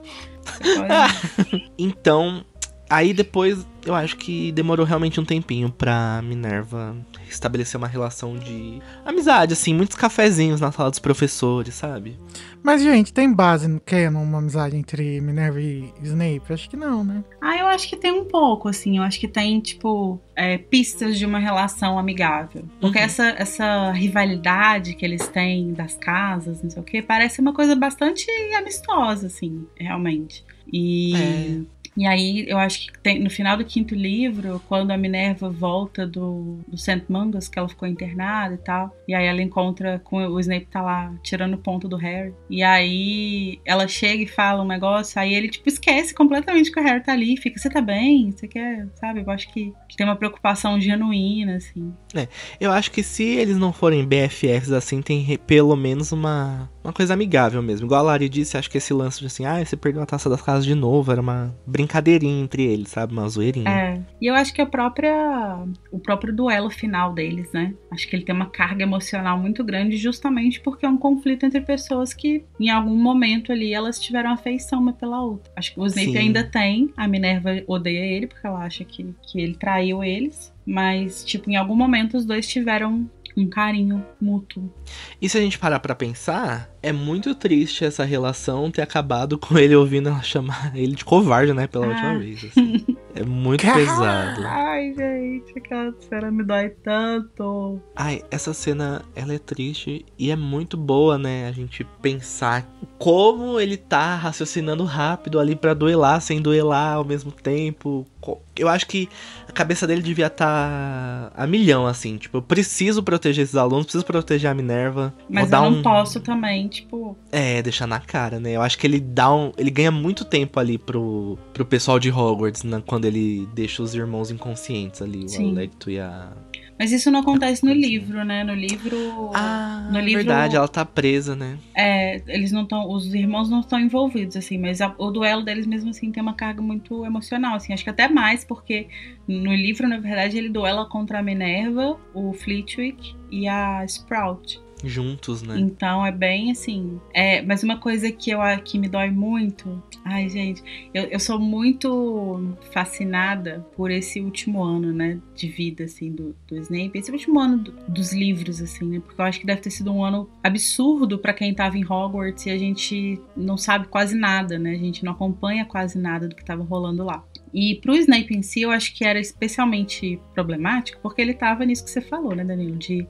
então, Aí depois eu acho que demorou realmente um tempinho pra Minerva estabelecer uma relação de amizade, assim, muitos cafezinhos na sala dos professores, sabe? Mas, gente, tem base no canon uma amizade entre Minerva e Snape? Acho que não, né? Ah, eu acho que tem um pouco, assim. Eu acho que tem, tipo, é, pistas de uma relação amigável. Porque uhum. essa, essa rivalidade que eles têm das casas, não sei o quê, parece uma coisa bastante amistosa, assim, realmente. E. É e aí, eu acho que tem, no final do quinto livro, quando a Minerva volta do, do St. Mungus, que ela ficou internada e tal, e aí ela encontra com o Snape tá lá tirando ponto do Harry. E aí ela chega e fala um negócio, aí ele tipo esquece completamente que o Harry tá ali, fica, você tá bem? Você quer, sabe? Eu acho que, que tem uma preocupação genuína, assim. É, eu acho que se eles não forem BFFs assim, tem pelo menos uma uma coisa amigável mesmo. Igual a Lari disse, acho que esse lance de assim, ah, você perdeu a taça das casas de novo, era uma brincadeirinha entre eles, sabe? Uma zoeirinha. É. E eu acho que a própria. O próprio duelo final deles, né? Acho que ele tem uma carga emocional muito grande, justamente porque é um conflito entre pessoas que, em algum momento ali, elas tiveram afeição uma pela outra. Acho que o Snape Sim. ainda tem, a Minerva odeia ele, porque ela acha que, que ele traiu eles. Mas, tipo, em algum momento os dois tiveram um carinho mútuo. E se a gente parar pra pensar, é muito triste essa relação ter acabado com ele ouvindo ela chamar ele de covarde, né, pela ah. última vez. Assim. É muito pesado. Ai, gente, aquela cena me dói tanto. Ai, essa cena, ela é triste e é muito boa, né? A gente pensar como ele tá raciocinando rápido ali para duelar, sem duelar ao mesmo tempo. Eu acho que a cabeça dele devia estar tá a milhão, assim. Tipo, eu preciso proteger esses alunos, preciso proteger a Minerva. Mas eu não um... posso também, tipo. É, deixar na cara, né? Eu acho que ele dá um. Ele ganha muito tempo ali pro, pro pessoal de Hogwarts, né? Quando ele deixa os irmãos inconscientes ali, Sim. o Alecto e a. Mas isso não acontece no livro, né? No livro. Ah, no livro, verdade, ela tá presa, né? É, eles não estão. Os irmãos não estão envolvidos, assim, mas a, o duelo deles mesmo assim tem uma carga muito emocional, assim. Acho que até mais, porque no livro, na verdade, ele duela contra a Minerva, o Flitwick e a Sprout juntos, né? Então é bem assim. É, mas uma coisa que eu que me dói muito. Ai, gente, eu, eu sou muito fascinada por esse último ano, né? De vida, assim, do, do Snape. Esse último ano do, dos livros, assim, né? Porque eu acho que deve ter sido um ano absurdo para quem tava em Hogwarts e a gente não sabe quase nada, né? A gente não acompanha quase nada do que tava rolando lá. E pro Snape em si, eu acho que era especialmente problemático, porque ele tava nisso que você falou, né, Danilo? De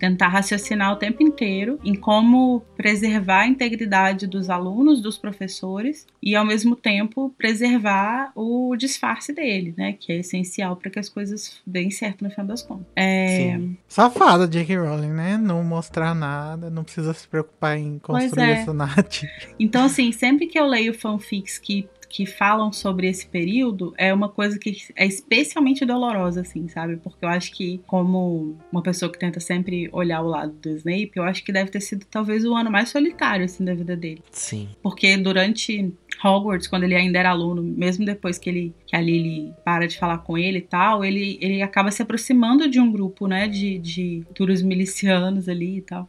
tentar raciocinar o tempo inteiro em como preservar a integridade dos alunos, dos professores e ao mesmo tempo preservar o disfarce dele, né, que é essencial para que as coisas deem certo no final das contas. É... Sim. Safada J.K. Rowling, né? Não mostrar nada, não precisa se preocupar em construir é. essa narrativa. Então, assim, sempre que eu leio fanfics que que falam sobre esse período é uma coisa que é especialmente dolorosa, assim, sabe? Porque eu acho que, como uma pessoa que tenta sempre olhar o lado do Snape, eu acho que deve ter sido talvez o ano mais solitário, assim, da vida dele. Sim. Porque durante Hogwarts, quando ele ainda era aluno, mesmo depois que ele que a Lily para de falar com ele e tal, ele, ele acaba se aproximando de um grupo, né, de, de futuros milicianos ali e tal.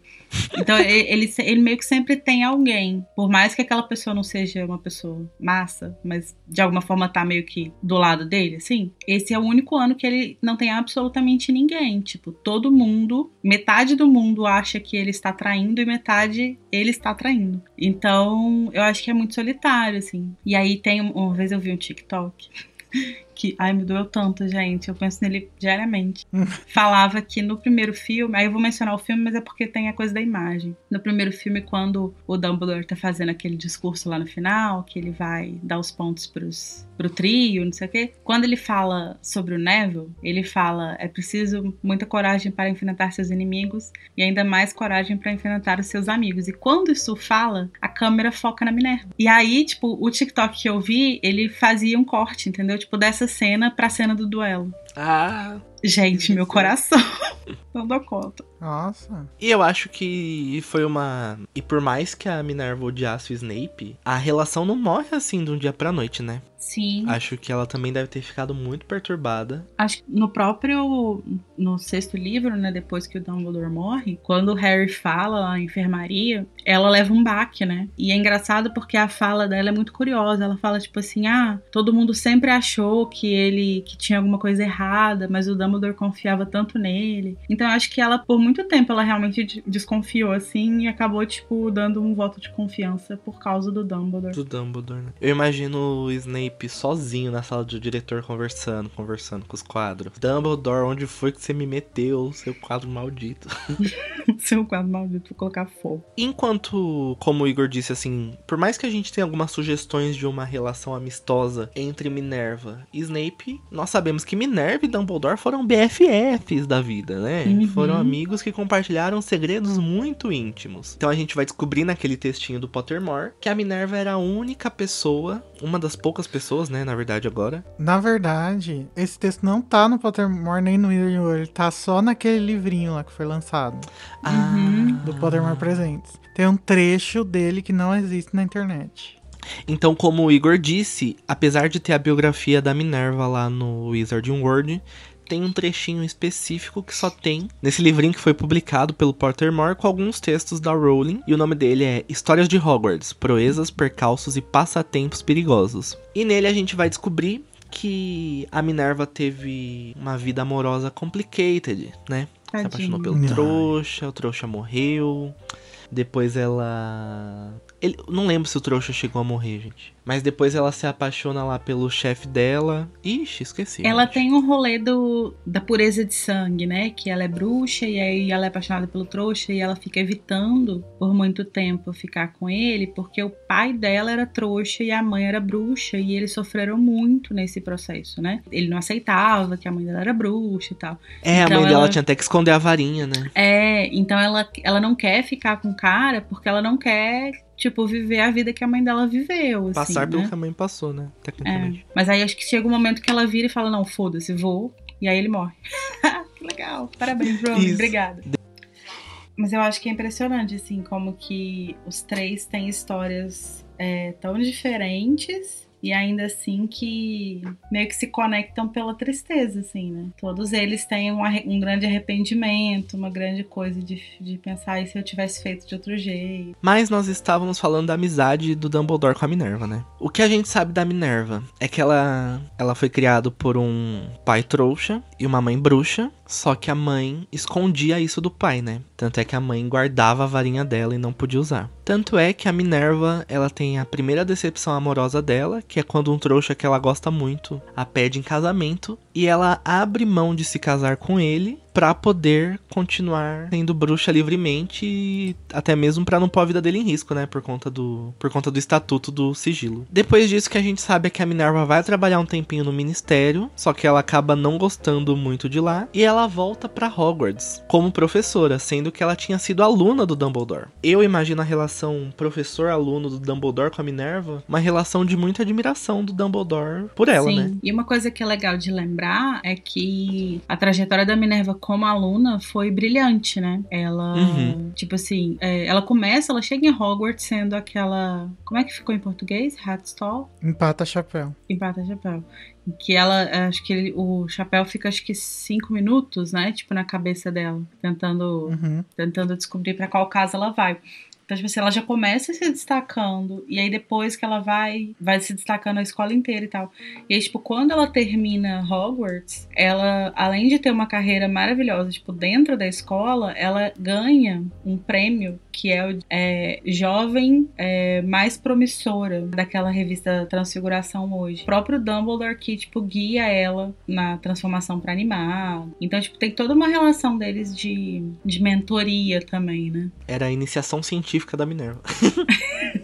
Então ele, ele meio que sempre tem alguém, por mais que aquela pessoa não seja uma pessoa massa, mas de alguma forma tá meio que do lado dele, assim. Esse é o único ano que ele não tem absolutamente ninguém. Tipo, todo mundo, metade do mundo acha que ele está traindo e metade ele está traindo. Então, eu acho que é muito solitário, assim. E aí tem, uma vez eu vi um TikTok que, ai, me doeu tanto, gente. Eu penso nele diariamente. Falava que no primeiro filme, aí eu vou mencionar o filme, mas é porque tem a coisa da imagem. No primeiro filme, quando o Dumbledore tá fazendo aquele discurso lá no final, que ele vai dar os pontos pros, pro trio, não sei o quê. Quando ele fala sobre o Neville, ele fala: é preciso muita coragem para enfrentar seus inimigos e ainda mais coragem para enfrentar os seus amigos. E quando isso fala, a câmera foca na Minerva. E aí, tipo, o TikTok que eu vi, ele fazia um corte, entendeu? Tipo, dessa cena pra cena do duelo. Ah. Gente, meu coração. Não dou conta. Nossa. E eu acho que foi uma. E por mais que a Minerva odiasse o Snape, a relação não morre assim de um dia pra noite, né? Sim. Acho que ela também deve ter ficado muito perturbada. Acho que no próprio. No sexto livro, né? Depois que o Dumbledore morre, quando o Harry fala na enfermaria, ela leva um baque, né? E é engraçado porque a fala dela é muito curiosa. Ela fala, tipo assim, ah, todo mundo sempre achou que ele que tinha alguma coisa errada, mas o Dumbledore confiava tanto nele. Então eu acho que ela, por muito tempo, ela realmente desconfiou, assim, e acabou, tipo, dando um voto de confiança por causa do Dumbledore. Do Dumbledore, né? Eu imagino o Snape sozinho na sala do diretor conversando, conversando com os quadros. Dumbledore, onde foi que você me meteu, seu quadro maldito? seu quadro maldito, vou colocar fogo. Enquanto, como o Igor disse, assim, por mais que a gente tenha algumas sugestões de uma relação amistosa entre Minerva e Snape, nós sabemos que Minerva e Dumbledore foram BFFs da vida, né? Uhum. Foram amigos que compartilharam segredos muito íntimos. Então a gente vai descobrir naquele textinho do Pottermore que a Minerva era a única pessoa, uma das poucas pessoas, né, na verdade agora. Na verdade, esse texto não tá no Pottermore nem no Wizarding ele tá só naquele livrinho lá que foi lançado. Ah. Uhum. Do Pottermore Presentes. Tem um trecho dele que não existe na internet. Então, como o Igor disse, apesar de ter a biografia da Minerva lá no Wizarding World, tem um trechinho específico que só tem nesse livrinho que foi publicado pelo Pottermore com alguns textos da Rowling, e o nome dele é Histórias de Hogwarts: Proezas, Percalços e Passatempos Perigosos. E nele a gente vai descobrir que a Minerva teve uma vida amorosa complicated, né? Se apaixonou pelo trouxa, o trouxa morreu. Depois ela. Ele... Não lembro se o trouxa chegou a morrer, gente. Mas depois ela se apaixona lá pelo chefe dela. Ixi, esqueci. Ela gente. tem um rolê do, da pureza de sangue, né? Que ela é bruxa e aí ela é apaixonada pelo trouxa e ela fica evitando por muito tempo ficar com ele porque o pai dela era trouxa e a mãe era bruxa e eles sofreram muito nesse processo, né? Ele não aceitava que a mãe dela era bruxa e tal. É, Então a mãe dela ela- tinha até que esconder a varinha, né? É, então ela, ela não quer ficar com o cara porque ela não quer, tipo, viver a vida que a mãe dela viveu. assim, Passar pelo né? que a mãe passou, né? Tecnicamente. É, mas aí acho que chega um momento que ela vira e fala, não, foda-se, vou. E aí ele morre. que legal. Parabéns. Isso. Obrigada. Mas eu acho que é impressionante, assim, como que os três têm histórias é, tão diferentes e ainda assim que meio que se conectam pela tristeza, assim, né? Todos eles têm um, um grande arrependimento, uma grande coisa de, de pensar, e se eu tivesse feito de outro jeito? Mas nós estávamos falando da amizade do Dumbledore com a Minerva, né? O que a gente sabe da Minerva é que ela, ela foi criada por um pai trouxa e uma mãe bruxa, só que a mãe escondia isso do pai, né? Tanto é que a mãe guardava a varinha dela e não podia usar. Tanto é que a Minerva, ela tem a primeira decepção amorosa dela, que é quando um trouxa que ela gosta muito a pede em casamento e ela abre mão de se casar com ele pra poder continuar sendo bruxa livremente e até mesmo pra não pôr a vida dele em risco, né, por conta do por conta do estatuto do sigilo. Depois disso que a gente sabe é que a Minerva vai trabalhar um tempinho no ministério, só que ela acaba não gostando muito de lá e ela volta pra Hogwarts como professora, sendo que ela tinha sido aluna do Dumbledore. Eu imagino a relação professor-aluno do Dumbledore com a Minerva, uma relação de muita admiração do Dumbledore por ela, Sim. né? E uma coisa que é legal de lembrar lembrar é que a trajetória da Minerva como aluna foi brilhante, né? Ela, Uhum. tipo assim, é, ela começa, ela chega em Hogwarts sendo aquela. Como é que ficou em português? Hatstall? Empata chapéu. Empata chapéu. Em Que ela, acho que ele- o chapéu fica acho que cinco minutos, né? Tipo, na cabeça dela, tentando Uhum. tentando descobrir pra qual casa ela vai. Então, tipo assim, ela já começa se destacando, e aí depois que ela vai, vai se destacando a escola inteira e tal. E aí, tipo, quando ela termina Hogwarts, ela, além de ter uma carreira maravilhosa, tipo, dentro da escola, ela ganha um prêmio que é o é, jovem é, mais promissora daquela revista Transfiguração hoje. O próprio Dumbledore que, tipo, guia ela na transformação pra animar. Então, tipo, tem toda uma relação deles de, de mentoria também, né? Era a iniciação científica da Minerva.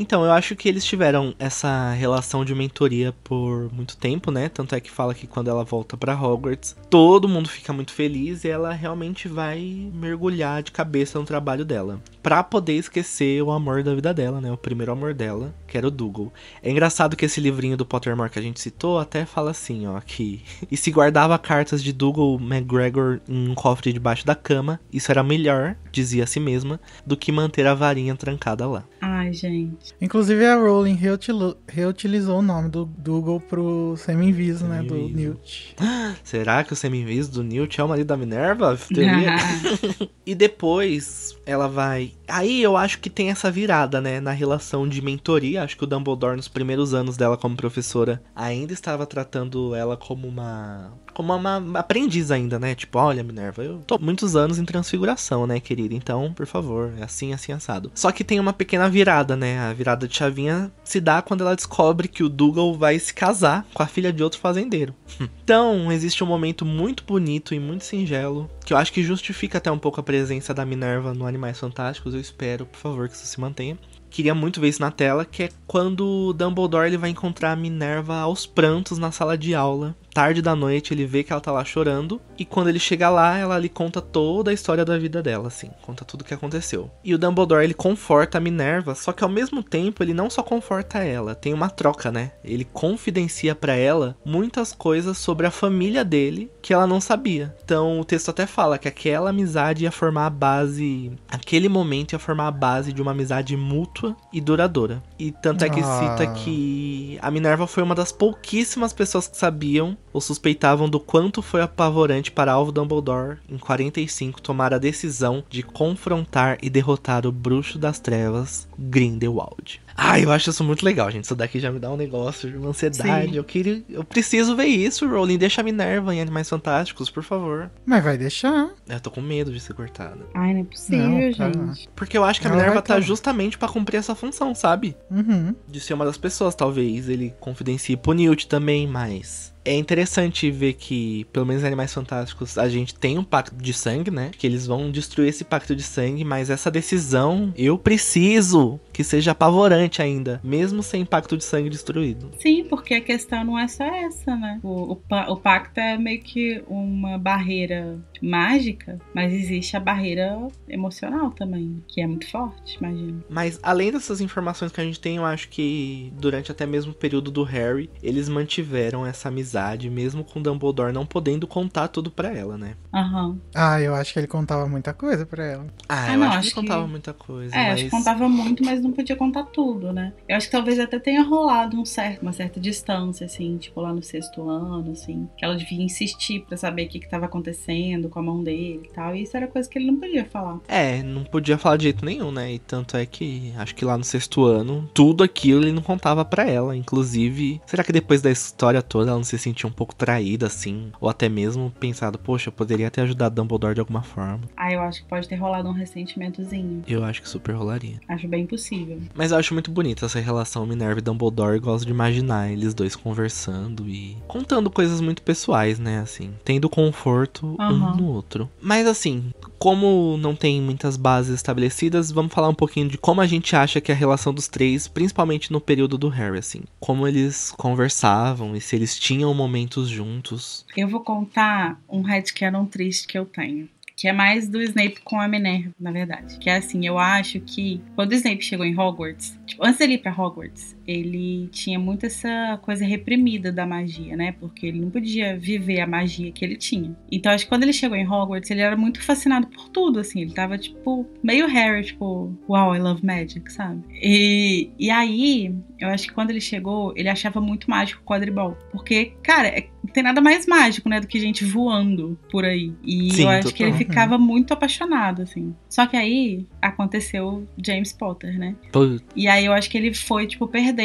Então, eu acho que eles tiveram essa relação de mentoria por muito tempo, né? Tanto é que fala que quando ela volta pra Hogwarts, todo mundo fica muito feliz e ela realmente vai mergulhar de cabeça no trabalho dela. Pra poder esquecer o amor da vida dela, né? O primeiro amor dela, que era o Dougal. É engraçado que esse livrinho do Pottermore que a gente citou até fala assim, ó, que... E se guardava cartas de Dougal McGregor em um cofre debaixo da cama, isso era melhor, dizia a si mesma, do que manter a varinha trancada lá. Ai, gente. Inclusive a Rowling reutilo- reutilizou o nome do Dougal pro semi-inviso, né? Do. Newt. Será que o semi-inviso do Newt é o marido da Minerva? Teoria. E depois ela vai. Aí eu acho que tem essa virada, né? Na relação de mentoria. Acho que o Dumbledore, nos primeiros anos dela como professora, ainda estava tratando ela como uma. Como uma aprendiz ainda, né? Tipo, olha, Minerva, eu tô muitos anos em transfiguração, né, querida? Então, por favor, é assim, assim, assado. Só que tem uma pequena virada, né? A virada de chavinha se dá quando ela descobre que o Dougal vai se casar com a filha de outro fazendeiro. Então, existe um momento muito bonito e muito singelo, que eu acho que justifica até um pouco a presença da Minerva no Animais Fantásticos. Eu espero, por favor, que isso se mantenha. Queria muito ver isso na tela, que é quando o Dumbledore ele vai encontrar a Minerva aos prantos na sala de aula. Tarde da noite, ele vê que ela tá lá chorando, e quando ele chega lá, ela lhe conta toda a história da vida dela, assim, conta tudo o que aconteceu. E o Dumbledore ele conforta a Minerva, só que ao mesmo tempo ele não só conforta ela, tem uma troca, né? Ele confidencia pra ela muitas coisas sobre a família dele que ela não sabia. Então o texto até fala que aquela amizade ia formar a base, aquele momento ia formar a base de uma amizade mútua e duradoura. E tanto é que Ah. cita que a Minerva foi uma das pouquíssimas pessoas que sabiam ou suspeitavam do quanto foi apavorante para Alvo Dumbledore, em 45, tomar a decisão de confrontar e derrotar o bruxo das trevas, Grindelwald. Ah, eu acho isso muito legal, gente. Isso daqui já me dá um negócio, uma ansiedade. Sim. Eu queria. Eu preciso ver isso, Rowling. Deixa a Minerva em Animais Fantásticos, por favor. Mas vai deixar. Eu tô com medo de ser cortada. Ai, não é possível, Não, tá. gente. Porque eu acho que a Ela Minerva tá tá- justamente pra cumprir essa função, sabe? Uhum. de ser uma das pessoas, talvez ele confidencie pro Newt também, mas é interessante ver que, pelo menos em Animais Fantásticos, a gente tem um pacto de sangue, né? Que eles vão destruir esse pacto de sangue, mas essa decisão eu preciso que seja apavorante ainda, mesmo sem pacto de sangue destruído. Sim, porque a questão não é só essa, né? O, o, o pacto é meio que uma barreira mágica, mas existe a barreira emocional também, que é muito forte, imagino. Mas além dessas informações que a gente tem, eu acho que durante até mesmo o período do Harry, eles mantiveram essa amizade, mesmo com Dumbledore não podendo contar tudo pra ela, né? Aham. Ah, eu acho que ele contava muita coisa pra ela. Ah, Ah, eu não, acho, acho que ele contava que- muita coisa, É, mas... acho que contava muito, mas não podia contar tudo, né? Eu acho que talvez até tenha rolado um certo, uma certa distância, assim, tipo lá no sexto ano, assim, que ela devia insistir pra saber o que, que tava acontecendo com a mão dele e tal. E isso era coisa que ele não podia falar. É, não podia falar de jeito nenhum, né? E tanto é que acho que lá no sexto ano, tudo aquilo ele não contava pra ela. Inclusive, será que depois da história toda ela não se sentia um pouco traída, assim? Ou até mesmo pensado, poxa, eu poderia ter ajudado Dumbledore de alguma forma. Ah, eu acho que pode ter rolado um ressentimentozinho. Eu acho que super rolaria. Acho bem possível. Mas eu acho muito bonita essa relação Minerva e Dumbledore. Eu gosto de imaginar eles dois conversando e contando coisas muito pessoais, né? Assim, tendo conforto Aham. um no outro. Mas assim, como não tem muitas bases estabelecidas, vamos falar um pouquinho de como a gente acha que é a relação dos três, principalmente no período do Harry, assim. Como eles conversavam e se eles tinham momentos juntos. Eu vou contar um headcanon triste que eu tenho. Que é mais do Snape com a Minerva, na verdade. Que é assim, eu acho que quando o Snape chegou em Hogwarts, tipo, antes dele ir pra Hogwarts, ele tinha muito essa coisa reprimida da magia, né? Porque ele não podia viver a magia que ele tinha. Então acho que quando ele chegou em Hogwarts, ele era muito fascinado por tudo, assim. Ele tava, tipo, meio Harry, tipo, wow, I love magic, sabe? E, e aí, eu acho que quando ele chegou, ele achava muito mágico o quadribol. Porque, cara, é, não tem nada mais mágico, né, do que gente voando por aí. E Sim, eu acho total. que ele ficava muito apaixonado, assim. Só que aí aconteceu James Potter, né? Putz, E aí eu acho que ele foi, tipo, perdendo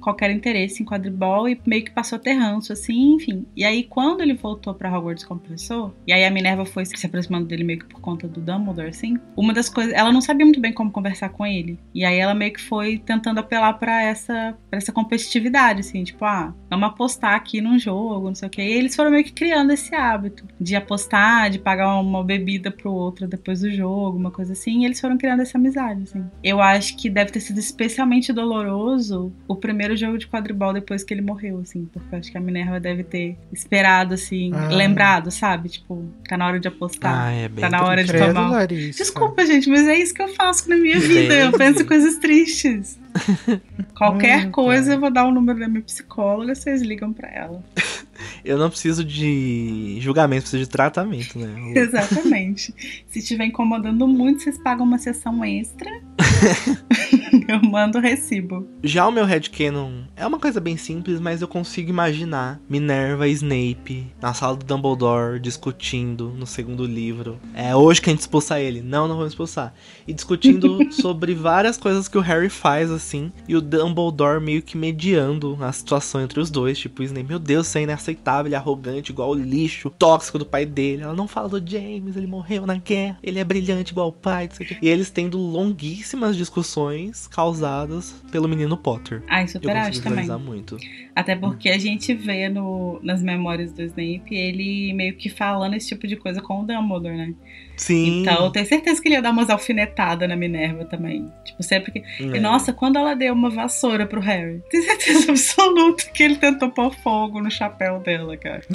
qualquer interesse em quadribol e meio que passou a ter ranço, assim, enfim. E aí quando ele voltou pra Hogwarts como professor, e aí a Minerva foi se aproximando dele meio que por conta do Dumbledore, assim, uma das coisas, ela não sabia muito bem como conversar com ele. E aí ela meio que foi tentando apelar pra essa, essa competitividade, assim, tipo, ah, vamos apostar aqui num jogo, não sei o quê. E eles foram meio que criando esse hábito de apostar, de pagar uma bebida pro outro depois do jogo, uma coisa assim, e eles foram criando essa amizade, assim. Eu acho que deve ter sido especialmente doloroso o primeiro jogo de quadribol depois que ele morreu, assim, porque eu acho que a Minerva deve ter esperado, assim, Ah. lembrado, sabe? Tipo, tá na hora de apostar. Ah, é bem Tá na hora de tomar. Larissa. Desculpa, gente, mas é isso que eu faço na minha vida. Eu penso em coisas tristes. Qualquer Hum, coisa, tá. eu vou dar o número da minha psicóloga, vocês ligam pra ela. Eu não preciso de julgamento, preciso de tratamento, né? Exatamente. Se estiver incomodando muito, vocês pagam uma sessão extra. eu mando o recibo. Já o meu headcanon é uma coisa bem simples, mas eu consigo imaginar Minerva e Snape na sala do Dumbledore discutindo no segundo livro. É hoje que a gente expulsar ele. Não, não vamos expulsar. E discutindo sobre várias coisas que o Harry faz, assim. E o Dumbledore meio que mediando a situação entre os dois. Tipo, o Snape, meu Deus, você é inaceitável, ele é arrogante, igual o lixo tóxico do pai dele. Ela não fala do James, ele morreu na guerra. Ele é brilhante igual o pai, não sei o quê. E eles tendo longuíssimas discussões causadas pelo menino Potter. Ai, Eu super acho também. muito. Até porque a gente vê no, nas memórias do Snape ele meio que falando esse tipo de coisa com o Dumbledore, né? Sim. Então eu tenho certeza que ele ia dar umas alfinetadas na Minerva também. Tipo, sempre que. É. E nossa, quando ela deu uma vassoura pro Harry, tenho certeza absoluta que ele tentou pôr fogo no chapéu dela, cara.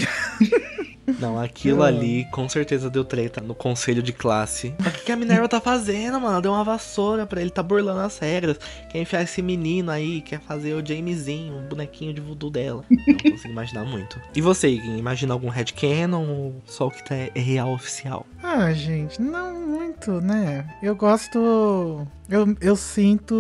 Não, aquilo Ah. ali com certeza deu treta no conselho de classe. Mas o que, que a Minerva tá fazendo, mano? Ela deu uma vassoura pra ele, tá burlando as regras. Quer enfiar esse menino aí, quer fazer o Jamesinho, um bonequinho de voodoo dela. Não consigo imaginar muito. E você, imagina algum headcanon ou só o que tá é real oficial? Ah, gente, não muito, né? Eu gosto. Eu, eu sinto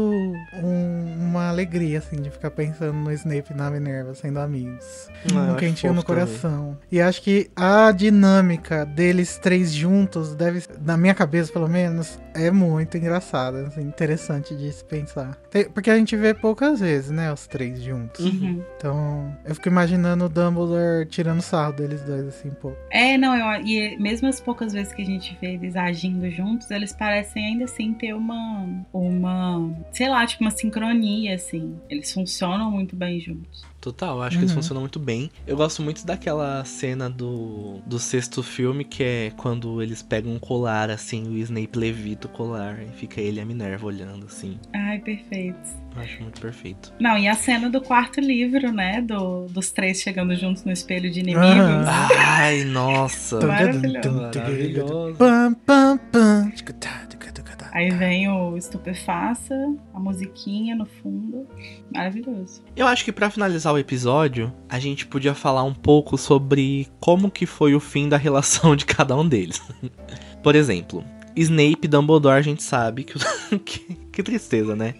um- uma alegria, assim, de ficar pensando no Snape e na Minerva sendo amigos. Ah, um quentinho no fofo também. coração. E acho que a dinâmica deles três juntos deve, na minha cabeça pelo menos, é muito engraçada, assim, interessante de se pensar. Porque a gente vê poucas vezes, né, os três juntos. Uhum. Então, eu fico imaginando o Dumbledore tirando sarro deles dois, assim, um pouco. É, não, eu, e mesmo as poucas vezes que a gente vê eles agindo juntos, eles parecem ainda assim ter uma, uma, sei lá, tipo uma sincronia, assim. Eles funcionam muito bem juntos. Total, acho que eles Uhum. funcionam muito bem. Eu gosto muito daquela cena do, do sexto filme, que é quando eles pegam um colar, assim, o Snape levita o colar e fica ele e a Minerva olhando, assim. Ai, perfeito. Eu acho muito perfeito. Não, e a cena do quarto livro, né? Do, dos três chegando juntos no espelho de inimigos. Ah. Ai, nossa. Maravilhoso. Maravilhoso. Aí vem o estupefaça, a musiquinha no fundo. Maravilhoso. Eu acho que pra finalizar o episódio, a gente podia falar um pouco sobre como que foi o fim da relação de cada um deles. Por exemplo, Snape e Dumbledore, a gente sabe que, que, que tristeza, né?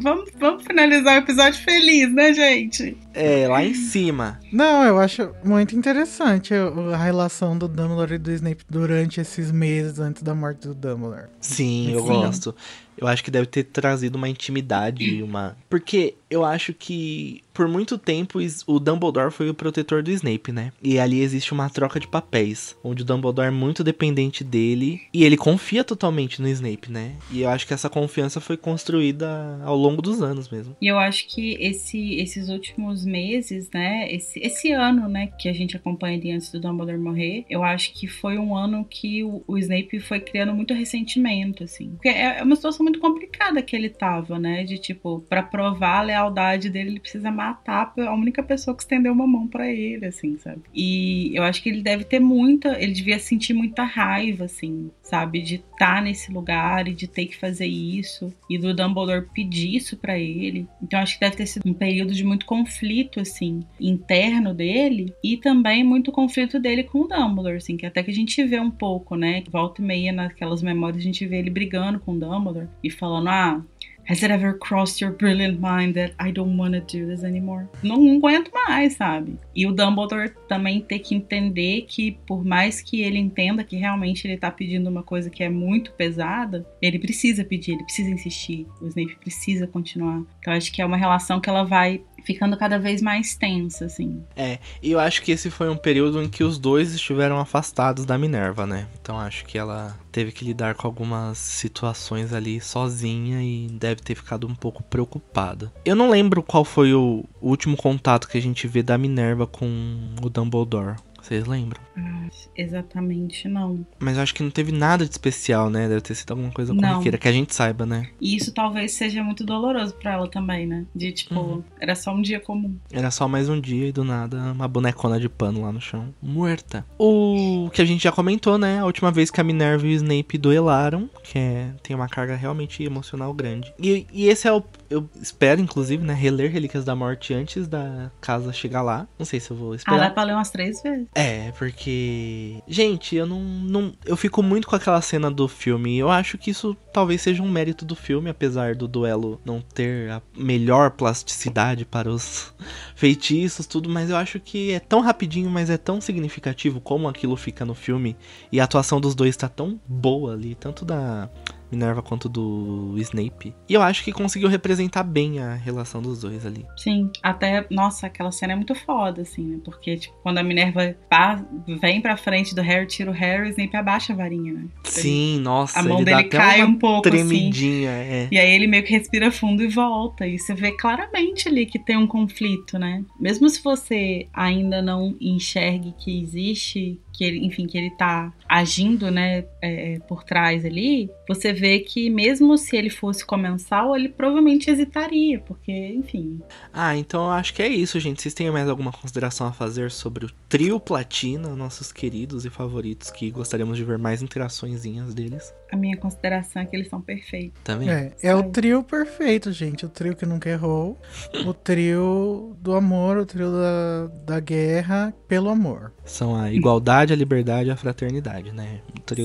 Vamos, vamos finalizar o episódio feliz, né, gente? É, lá em cima. Não, eu acho muito interessante a relação do Dumbledore e do Snape durante esses meses antes da morte do Dumbledore. Sim, eu Sim. gosto. Eu acho que deve ter trazido uma intimidade, e uma. Porque eu acho que por muito tempo o Dumbledore foi o protetor do Snape, né? E ali existe uma troca de papéis, onde o Dumbledore é muito dependente dele e ele confia totalmente no Snape, né? E eu acho que essa confiança foi construída ao longo dos anos mesmo. E eu acho que esse- esses últimos meses, né, esse, esse ano, né, que a gente acompanha ali antes do Dumbledore morrer, eu acho que foi um ano que o, o Snape foi criando muito ressentimento, assim. Porque é, é uma situação muito complicada que ele tava, né, de tipo, para provar a lealdade dele, ele precisa matar a única pessoa que estendeu uma mão para ele, assim, sabe? E eu acho que ele deve ter muita, ele devia sentir muita raiva, assim, sabe, de estar tá nesse lugar e de ter que fazer isso e do Dumbledore pedir isso para ele. Então acho que deve ter sido um período de muito conflito assim interno dele e também muito conflito dele com o Dumbledore, assim, que até que a gente vê um pouco, né, volta e meia naquelas memórias a gente vê ele brigando com o Dumbledore e falando: "Ah, Has it ever crossed your brilliant mind that I don't want to do this anymore? Não, aguento mais, sabe? E o Dumbledore também tem que entender que, por mais que ele entenda que realmente ele tá pedindo uma coisa que é muito pesada, ele precisa pedir, ele precisa insistir. O Snape precisa continuar. Então, acho que é uma relação que ela vai ficando cada vez mais tensa, assim. É, e eu acho que esse foi um período em que os dois estiveram afastados da Minerva, né? Então acho que ela teve que lidar com algumas situações ali sozinha e deve ter ficado um pouco preocupada. Eu não lembro qual foi o último contato que a gente vê da Minerva com o Dumbledore. Vocês lembram? Ah, exatamente, não. Mas eu acho que não teve nada de especial, né? Deve ter sido alguma coisa corriqueira, que a gente saiba, né? E isso talvez seja muito doloroso para ela também, né? De tipo, uhum. era só um dia comum. Era só mais um dia e do nada uma bonecona de pano lá no chão, muerta. O que a gente já comentou, né? A última vez que a Minerva e o Snape duelaram, que é, tem uma carga realmente emocional grande. E, e esse é o. Eu espero, inclusive, né? Reler Relíquias da Morte antes da casa chegar lá. Não sei se eu vou esperar. Ah, dá pra ler umas três vezes. É, porque. Gente, eu não, não. Eu fico muito com aquela cena do filme. Eu acho que isso talvez seja um mérito do filme, apesar do duelo não ter a melhor plasticidade para os feitiços, tudo. Mas eu acho que é tão rapidinho, mas é tão significativo como aquilo fica no filme. E a atuação dos dois tá tão boa ali, tanto da Minerva quanto do Snape. E eu acho que conseguiu representar bem a relação dos dois ali. Sim, até, nossa, aquela cena é muito foda, assim, né? Porque, tipo, quando a Minerva pá, vem pra frente do Harry, tira o Harry, o Snape abaixa a varinha, né? Sim, ele, nossa, a mão dele cai um pouco, assim. tremidinha, assim. É. E aí ele meio que respira fundo e volta. E você vê claramente ali que tem um conflito, né? Mesmo se você ainda não enxergue que existe que ele, enfim, que ele tá agindo, né, é, por trás ali, você vê que mesmo se ele fosse comensal, ele provavelmente hesitaria, porque, enfim. Ah, então eu acho que é isso, gente. Vocês têm mais alguma consideração a fazer sobre o trio Platina, nossos queridos e favoritos, que gostaríamos de ver mais interaçõezinhas deles? A minha consideração é que eles são perfeitos. Também. É, é o trio perfeito, gente. O trio que nunca errou. o trio do amor, o trio da, da guerra pelo amor. São a igualdade, a liberdade e a fraternidade, né?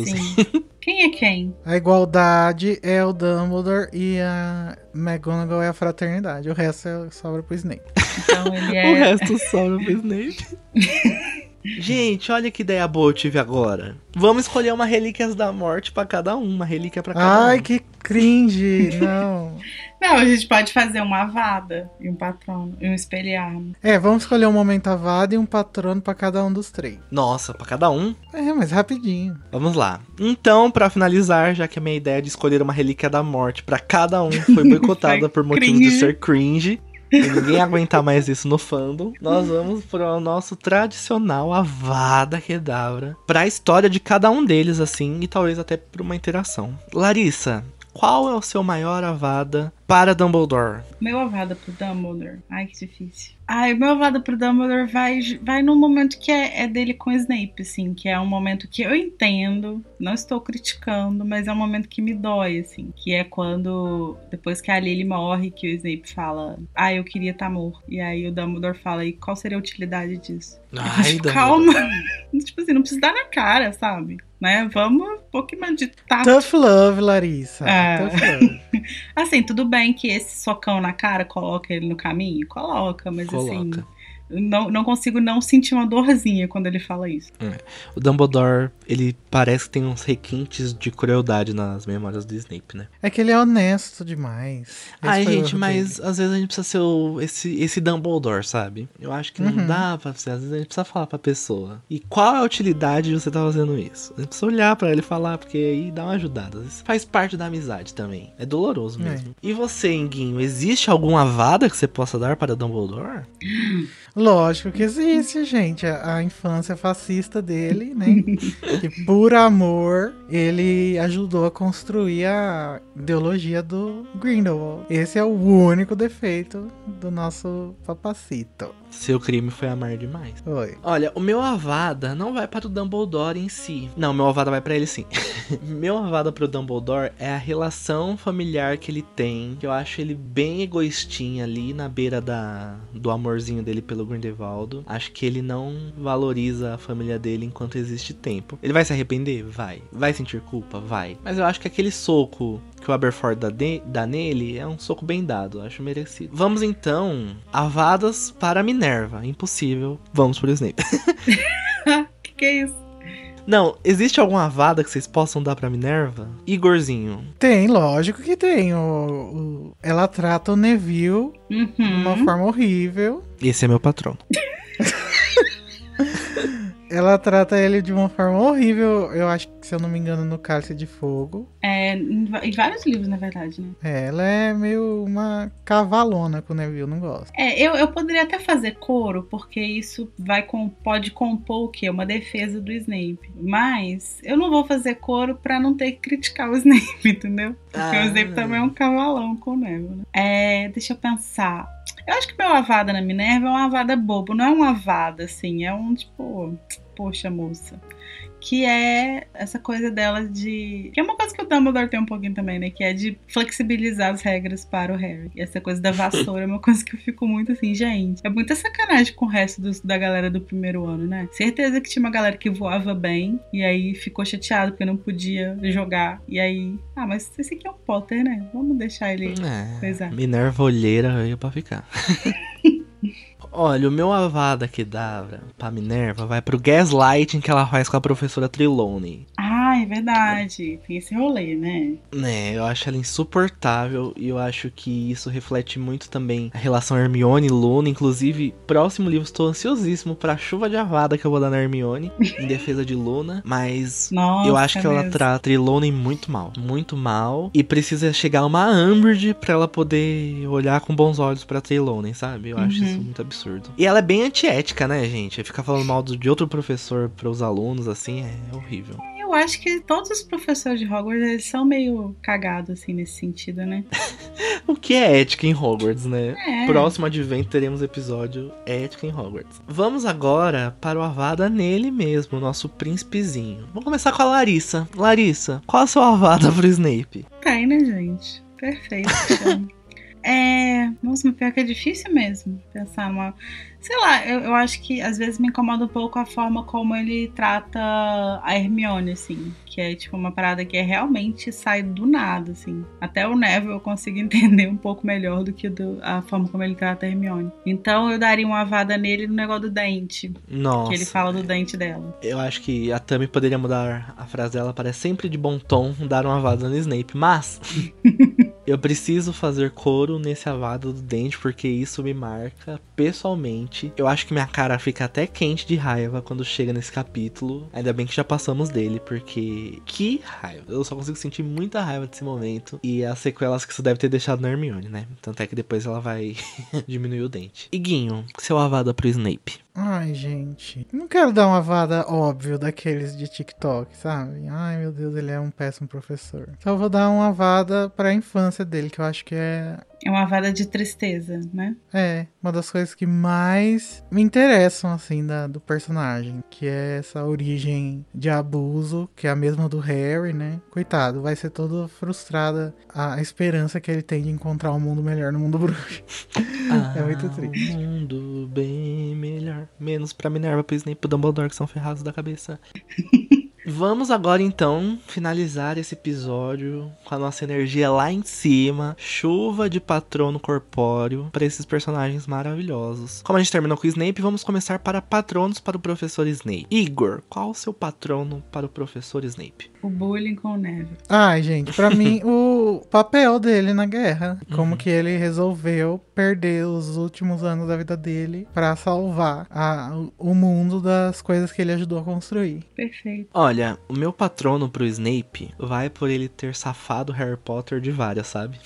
Sim. Quem é quem? A igualdade é o Dumbledore e a McGonagall é a fraternidade. O resto é sobra pro Snape. Então ele é. o resto sobra pro Snape. Gente, olha que ideia boa eu tive agora. Vamos escolher uma Relíquias da Morte para cada um, uma relíquia para cada Ai, um. Ai, que cringe! Não. Não, a gente pode fazer uma avada e um patrono e um espelharmo. É, vamos escolher um momento avada e um patrono para cada um dos três. Nossa, para cada um? É, mas rapidinho. Vamos lá. Então, para finalizar, já que a minha ideia de escolher uma relíquia da morte para cada um foi boicotada por motivos de ser cringe, ninguém aguentar mais isso no fandom, nós vamos pro nosso tradicional Avada Kedavra. Pra história de cada um deles, assim, e talvez até pra uma interação. Larissa, qual é o seu maior Avada para Dumbledore? Meu Avada pro Dumbledore. Ai, que difícil. Ai, meu Avada pro Dumbledore vai, vai num momento que é, é, dele com o Snape, assim, que é um momento que eu entendo, não estou criticando, mas é um momento que me dói, assim, que é quando, depois que a Lily morre, que o Snape fala, ah, eu queria estar tá morto. E aí o Dumbledore fala, e qual seria a utilidade disso? Ai, eu, calma. tipo assim, não precisa dar na cara, sabe? Né? Vamos um pouquinho mais de tato. Tough love, Larissa. É. Tough love. assim, tudo bem que esse socão na cara coloca ele no caminho? Coloca, mas Coloca. assim. Não, não consigo não sentir uma dorzinha quando ele fala isso. O Dumbledore, ele parece que tem uns requintes de crueldade nas memórias do Snape, né? É que ele é honesto demais. Esse Ai, gente, mas dele. às vezes a gente precisa ser o, esse, esse Dumbledore, sabe? Eu acho que não Uhum. dá pra ser, às vezes a gente precisa falar pra pessoa. E qual é a utilidade de você estar fazendo isso? A gente precisa olhar pra ele e falar, porque aí dá uma ajudada. Às vezes faz parte da amizade também. É doloroso É. mesmo. E você, Enguinho, existe alguma avada que você possa dar para Dumbledore? Lógico que existe, gente. A, a infância fascista dele, né? que por amor ele ajudou a construir a ideologia do Grindelwald. Esse é o único defeito do nosso papacito. Seu crime foi amar demais. Oi. Olha, o meu Avada não vai para o Dumbledore em si. Não, meu Avada vai para ele sim. meu Avada pro Dumbledore é a relação familiar que ele tem. Que eu acho ele bem egoístinha ali na beira da, do amorzinho dele pelo Grindelwald. Acho que ele não valoriza a família dele enquanto existe tempo. Ele vai se arrepender? Vai. Vai sentir culpa? Vai. Mas eu acho que aquele soco que o Aberforth dá, de- dá nele é um soco bem dado, acho merecido. Vamos então, Avadas para Minerva. Impossível. Vamos pro Snape. que que é isso? Não, existe alguma avada que vocês possam dar pra Minerva? Igorzinho. Tem, lógico que tem. O, o- ela trata o Neville de uma Uhum. forma horrível. Esse é meu patrono. Ela trata ele de uma forma horrível. Eu acho que, se eu não me engano, no Cálice de Fogo. É, em vários livros, na verdade, né? É, ela é meio uma cavalona com o Neville, não gosto. É, eu, eu poderia até fazer coro, porque isso vai com, pode compor o quê? Uma defesa do Snape. Mas eu não vou fazer coro pra não ter que criticar o Snape, entendeu? Porque Ah. o Snape também é um cavalão com o Neville, né? É, deixa eu pensar. Eu acho que meu avada na Minerva é uma avada bobo, não é uma avada, assim, é um tipo, poxa, moça. Que é essa coisa dela de. Que é uma coisa que o Dumbledore tem um pouquinho também, né? Que é de flexibilizar as regras para o Harry. E essa coisa da vassoura é uma coisa que eu fico muito assim, gente. É muita sacanagem com o resto dos- da galera do primeiro ano, né? Certeza que tinha uma galera que voava bem e aí ficou chateado porque não podia jogar. E aí. Ah, mas esse aqui é um Potter, né? Vamos deixar ele. É. Minerva olheira veio pra ficar. Olha, o meu avada que dá pra Minerva vai pro gaslighting que ela faz com a professora Trelawney. Ah, é verdade. Tem esse rolê, né? Né, eu acho ela insuportável e eu acho que isso reflete muito também a relação Hermione e Luna. Inclusive, próximo livro estou ansiosíssimo pra chuva de avada que eu vou dar na Hermione em defesa de Luna, mas Nossa. eu acho que ela mesmo. trata a Trelawney muito mal, muito mal e precisa chegar uma Umbridge pra ela poder olhar com bons olhos pra Trelawney, sabe? Eu acho Uhum. isso muito absurdo. E ela é bem antiética, né, gente? Ficar falando mal de outro professor pros alunos assim é horrível. Eu acho que todos os professores de Hogwarts eles são meio cagados, assim, nesse sentido, né? O que é ética em Hogwarts, né? É. Próximo advento teremos episódio Ética em Hogwarts. Vamos agora para o Avada nele mesmo, nosso príncipezinho. Vamos começar com a Larissa. Larissa, qual a sua Avada pro Snape? Tem, né, gente? Perfeito. é. Nossa, mas pior que é difícil mesmo pensar numa. Sei lá, eu, eu acho que às vezes me incomoda um pouco a forma como ele trata a Hermione, assim. Que é tipo uma parada que é realmente sai do nada, assim. Até o Neville eu consigo entender um pouco melhor do que do- a forma como ele trata a Hermione. Então eu daria uma avada nele no negócio do dente. Nossa. Que ele fala do dente dela. Eu acho que a Tami poderia mudar a frase dela para sempre de bom tom dar uma avada no Snape, mas eu preciso fazer coro nesse avado do dente porque isso me marca pessoalmente. Eu acho que minha cara fica até quente de raiva quando chega nesse capítulo. Ainda bem que já passamos dele, porque que raiva. Eu só consigo sentir muita raiva desse momento e as sequelas que isso deve ter deixado na Hermione, né? Tanto é que depois ela vai diminuir o dente. Iguinho, seu avada pro Snape. Ai, gente. Não quero dar uma vada óbvio daqueles de TikTok, sabe? Ai, meu Deus, ele é um péssimo professor. Só vou dar uma vada pra infância dele, que eu acho que é É uma avada de tristeza, né? É, uma das coisas que mais me interessam, assim, da, do personagem. Que é essa origem de abuso, que é a mesma do Harry, né? Coitado, vai ser todo frustrada a esperança que ele tem de encontrar um mundo melhor no mundo bruxo. É muito triste. Um mundo bem melhor. Menos pra Minerva, pro Snape e pro Dumbledore, que são ferrados da cabeça. Vamos agora então finalizar esse episódio com a nossa energia lá em cima, chuva de patrono corpóreo para esses personagens maravilhosos. Como a gente terminou com o Snape, vamos começar para patronos para o professor Snape. Igor, qual o seu patrono para o professor Snape? O bullying com o Neve. Ai, gente, pra mim, o papel dele na guerra. Como que ele resolveu perder os últimos anos da vida dele pra salvar a- o mundo das coisas que ele ajudou a construir. Perfeito. Olha, o meu patrono pro Snape vai por ele ter safado Harry Potter de várias, sabe?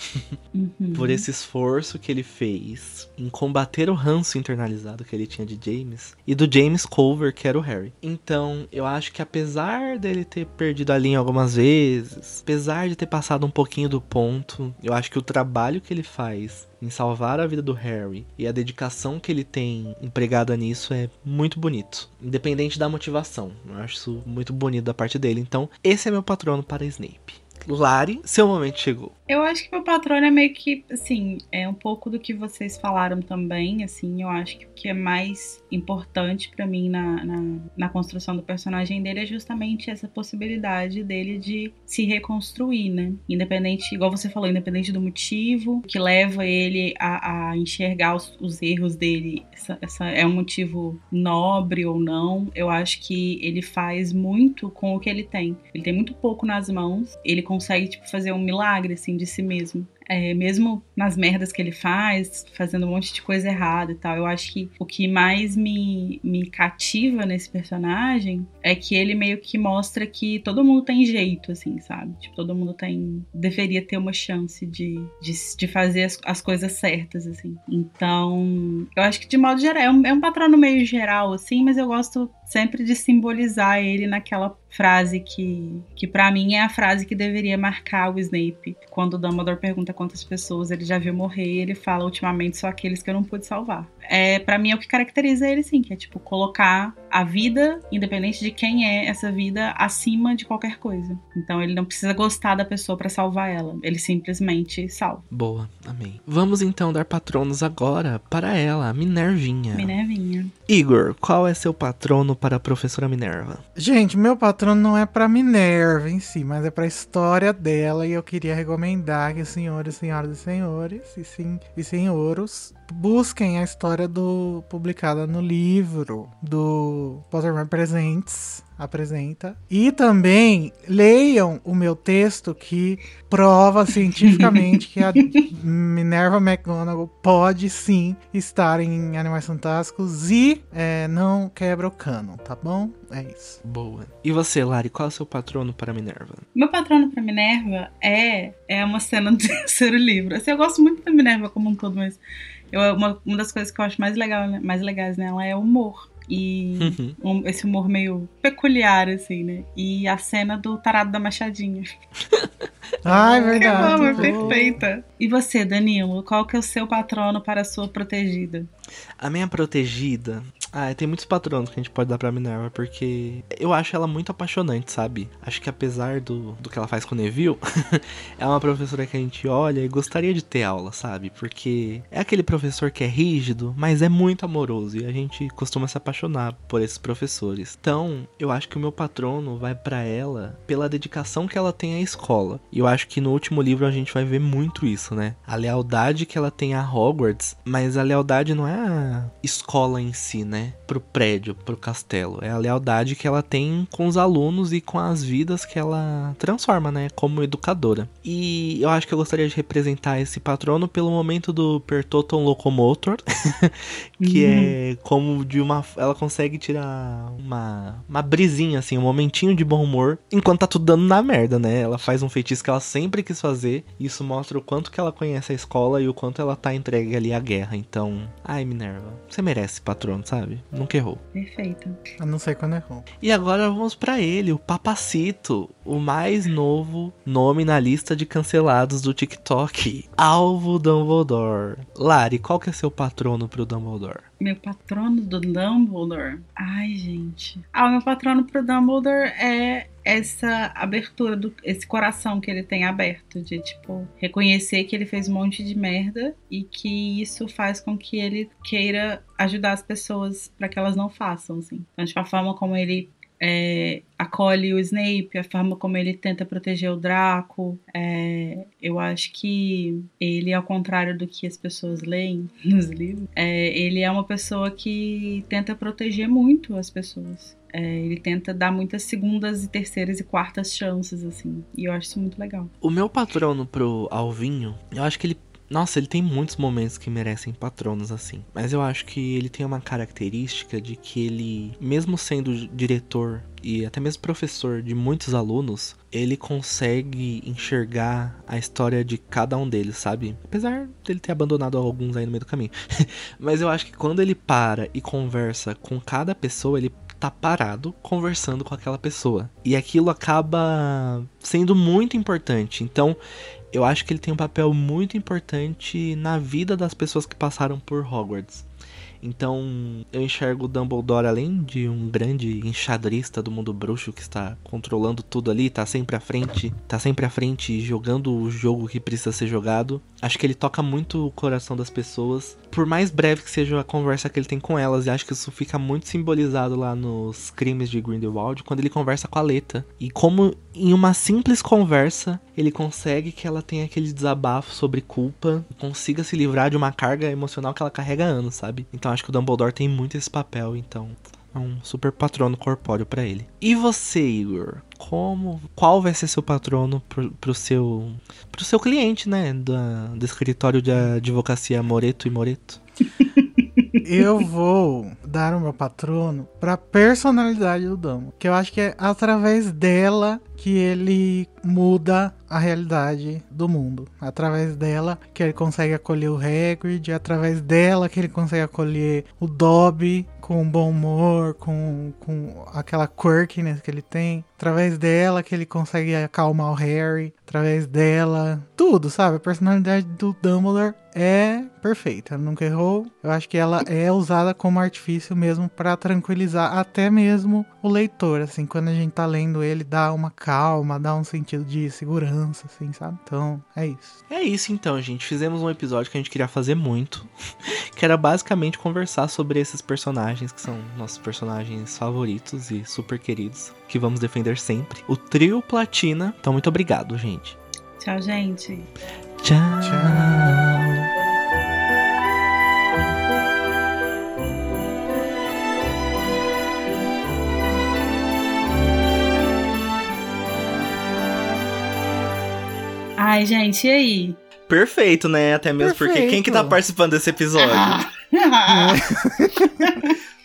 Uhum. Por esse esforço que ele fez em combater o ranço internalizado que ele tinha de James e do James Culver, que era o Harry. Então, eu acho que apesar dele ter perdido a linha algumas vezes, apesar de ter passado um pouquinho do ponto, eu acho que o trabalho que ele faz em salvar a vida do Harry e a dedicação que ele tem empregada nisso é muito bonito, independente da motivação. Eu acho isso muito bonito da parte dele. Então, esse é meu patrono para Snape. Lari, seu momento chegou. Eu acho que meu patrono é meio que, assim, é um pouco do que vocês falaram também, assim, eu acho que o que é mais importante pra mim na, na, na construção do personagem dele é justamente essa possibilidade dele de se reconstruir, né? Independente, igual você falou, independente do motivo que leva ele a, a enxergar os, os erros dele, essa, essa é um motivo nobre ou não, eu acho que ele faz muito com o que ele tem. Ele tem muito pouco nas mãos, ele consegue, tipo, fazer um milagre, assim, de si mesmo. É, mesmo nas merdas que ele faz, fazendo um monte de coisa errada e tal. Eu acho que o que mais me, me cativa nesse personagem é que ele meio que mostra que todo mundo tem jeito, assim, sabe? Tipo, todo mundo tem. deveria ter uma chance de, de, de fazer as, as coisas certas, assim. Então, eu acho que de modo geral, é um, é um meio geral, assim, mas eu gosto sempre de simbolizar ele naquela frase que, que para mim é a frase que deveria marcar o Snape. Quando o Dumbledore pergunta quantas pessoas ele já viu morrer, ele fala ultimamente só aqueles que eu não pude salvar. É, para mim é o que caracteriza ele sim, que é tipo colocar a vida, independente de quem é essa vida, acima de qualquer coisa. Então ele não precisa gostar da pessoa para salvar ela, ele simplesmente salva. Boa, amém. Vamos então dar patronos agora para ela, a Minervinha. Minervinha. Igor, qual é seu patrono para a professora Minerva? Gente, meu patrono não é pra Minerva em si, mas é pra história dela e eu queria recomendar que senhores, senhoras e senhores e, sim, e senhoros busquem a história do publicada no livro do Pottermore Presents apresenta e também leiam o meu texto que prova cientificamente que a Minerva McGonagall pode sim estar em Animais Fantásticos e é, não quebra o cano, tá bom? É isso. Boa. E você, Lari, qual é o seu patrono para Minerva? Meu patrono pra Minerva é, é uma cena do terceiro livro. Assim, eu gosto muito da Minerva como um todo, mas eu, uma, uma das coisas que eu acho mais, legal, né, mais legais nela é o humor. E um- esse humor meio peculiar, assim, né? E a cena do tarado da machadinha. Ah, é verdade. é Pô. perfeita. E você, Danilo, qual que é o seu patrono para a sua protegida? A minha protegida. Ah, tem muitos patronos que a gente pode dar pra Minerva, porque eu acho ela muito apaixonante, sabe? Acho que apesar do, do que ela faz com o Neville, é uma professora que a gente olha e gostaria de ter aula, sabe? Porque é aquele professor que é rígido, mas é muito amoroso e a gente costuma se apaixonar por esses professores. Então, eu acho que o meu patrono vai pra ela pela dedicação que ela tem à escola. E eu acho que no último livro a gente vai ver muito isso, né? A lealdade que ela tem a Hogwarts, mas a lealdade não é a escola em si, né? Pro prédio, pro castelo. É a lealdade que ela tem com os alunos e com as vidas que ela transforma, né? Como educadora. E eu acho que eu gostaria de representar esse patrono pelo momento do Pertoton Locomotor, que é como de uma. Ela consegue tirar uma, uma brisinha, assim, um momentinho de bom humor, enquanto tá tudo dando na merda, né? Ela faz um feitiço que ela sempre quis fazer. E isso mostra o quanto que ela conhece a escola e o quanto ela tá entregue ali à guerra. Então, ai, Minerva, você merece patrono, sabe? Nunca errou. Perfeita. Eu não sei quando errou. E agora vamos pra ele, o Papacito, o mais novo nome na lista de cancelados do TikTok, Alvo Dumbledore. Lari, qual que é seu patrono pro Dumbledore? Meu patrono do Dumbledore? Ai, gente. Ah, o meu patrono pro Dumbledore é essa abertura, do, esse coração que ele tem aberto, de tipo, reconhecer que ele fez um monte de merda e que isso faz com que ele queira ajudar as pessoas para que elas não façam, assim. Então, tipo, a forma como ele é, acolhe o Snape, a forma como ele tenta proteger o Draco. É, eu acho que ele, ao contrário do que as pessoas leem nos livros, é, ele é uma pessoa que tenta proteger muito as pessoas. É, ele tenta dar muitas segundas e terceiras e quartas chances, assim. E eu acho isso muito legal. O meu patrono pro Alvinho, eu acho que ele nossa, ele tem muitos momentos que merecem patronos assim. Mas eu acho que ele tem uma característica de que ele, mesmo sendo diretor e até mesmo professor de muitos alunos, ele consegue enxergar a história de cada um deles, sabe? Apesar dele ter abandonado alguns aí no meio do caminho. Mas eu acho que quando ele para e conversa com cada pessoa, ele tá parado conversando com aquela pessoa. E aquilo acaba sendo muito importante. Então, eu acho que ele tem um papel muito importante na vida das pessoas que passaram por Hogwarts. Então, eu enxergo o Dumbledore além de um grande enxadrista do mundo bruxo que está controlando tudo ali, tá sempre à frente, tá sempre à frente jogando o jogo que precisa ser jogado. Acho que ele toca muito o coração das pessoas, por mais breve que seja a conversa que ele tem com elas, e acho que isso fica muito simbolizado lá nos crimes de Grindelwald, quando ele conversa com a Leta. E como em uma simples conversa, ele consegue que ela tenha aquele desabafo sobre culpa, consiga se livrar de uma carga emocional que ela carrega há anos, sabe? Então acho que o Dumbledore tem muito esse papel, então é um super patrono corpóreo para ele. E você, Igor? Como, qual vai ser seu patrono pro, pro seu pro seu cliente, né, do escritório de advocacia Moreto e Moreto? eu vou dar o meu patrono pra personalidade do Damo. Que eu acho que é através dela que ele muda a realidade do mundo. Através dela que ele consegue acolher o Hagrid, através dela que ele consegue acolher o Dobby com bom humor, com, com aquela quirkiness que ele tem. Através dela que ele consegue acalmar o Harry. Através dela, tudo, sabe? A personalidade do Dumbledore é perfeita, nunca errou. Eu acho que ela é usada como artifício mesmo para tranquilizar até mesmo o leitor, assim, quando a gente tá lendo ele dá uma calma, dá um sentido de segurança, assim, sabe? Então, é isso. É isso então, gente. Fizemos um episódio que a gente queria fazer muito, que era basicamente conversar sobre esses personagens que são nossos personagens favoritos e super queridos, que vamos defender sempre. O trio Platina. Então, muito obrigado, gente. Tchau, gente. Tchau. Tchau. Ai, gente, e aí? Perfeito, né? Até mesmo porque quem que tá Perfeito. participando desse episódio? Ah.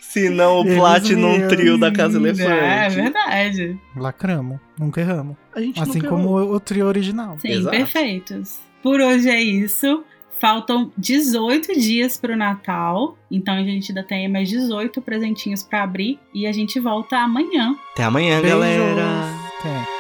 Se não o Platinum. Trio da Casa é Elefante. verdade. Lacramos, nunca erramos. A gente Assim nunca como o, o trio original. Sim, Exato. perfeitos. Por hoje é isso. Faltam 18 dias pro Natal. Então a gente ainda tem mais 18 presentinhos pra abrir. E a gente volta amanhã. Até amanhã, Beijos. galera. Até.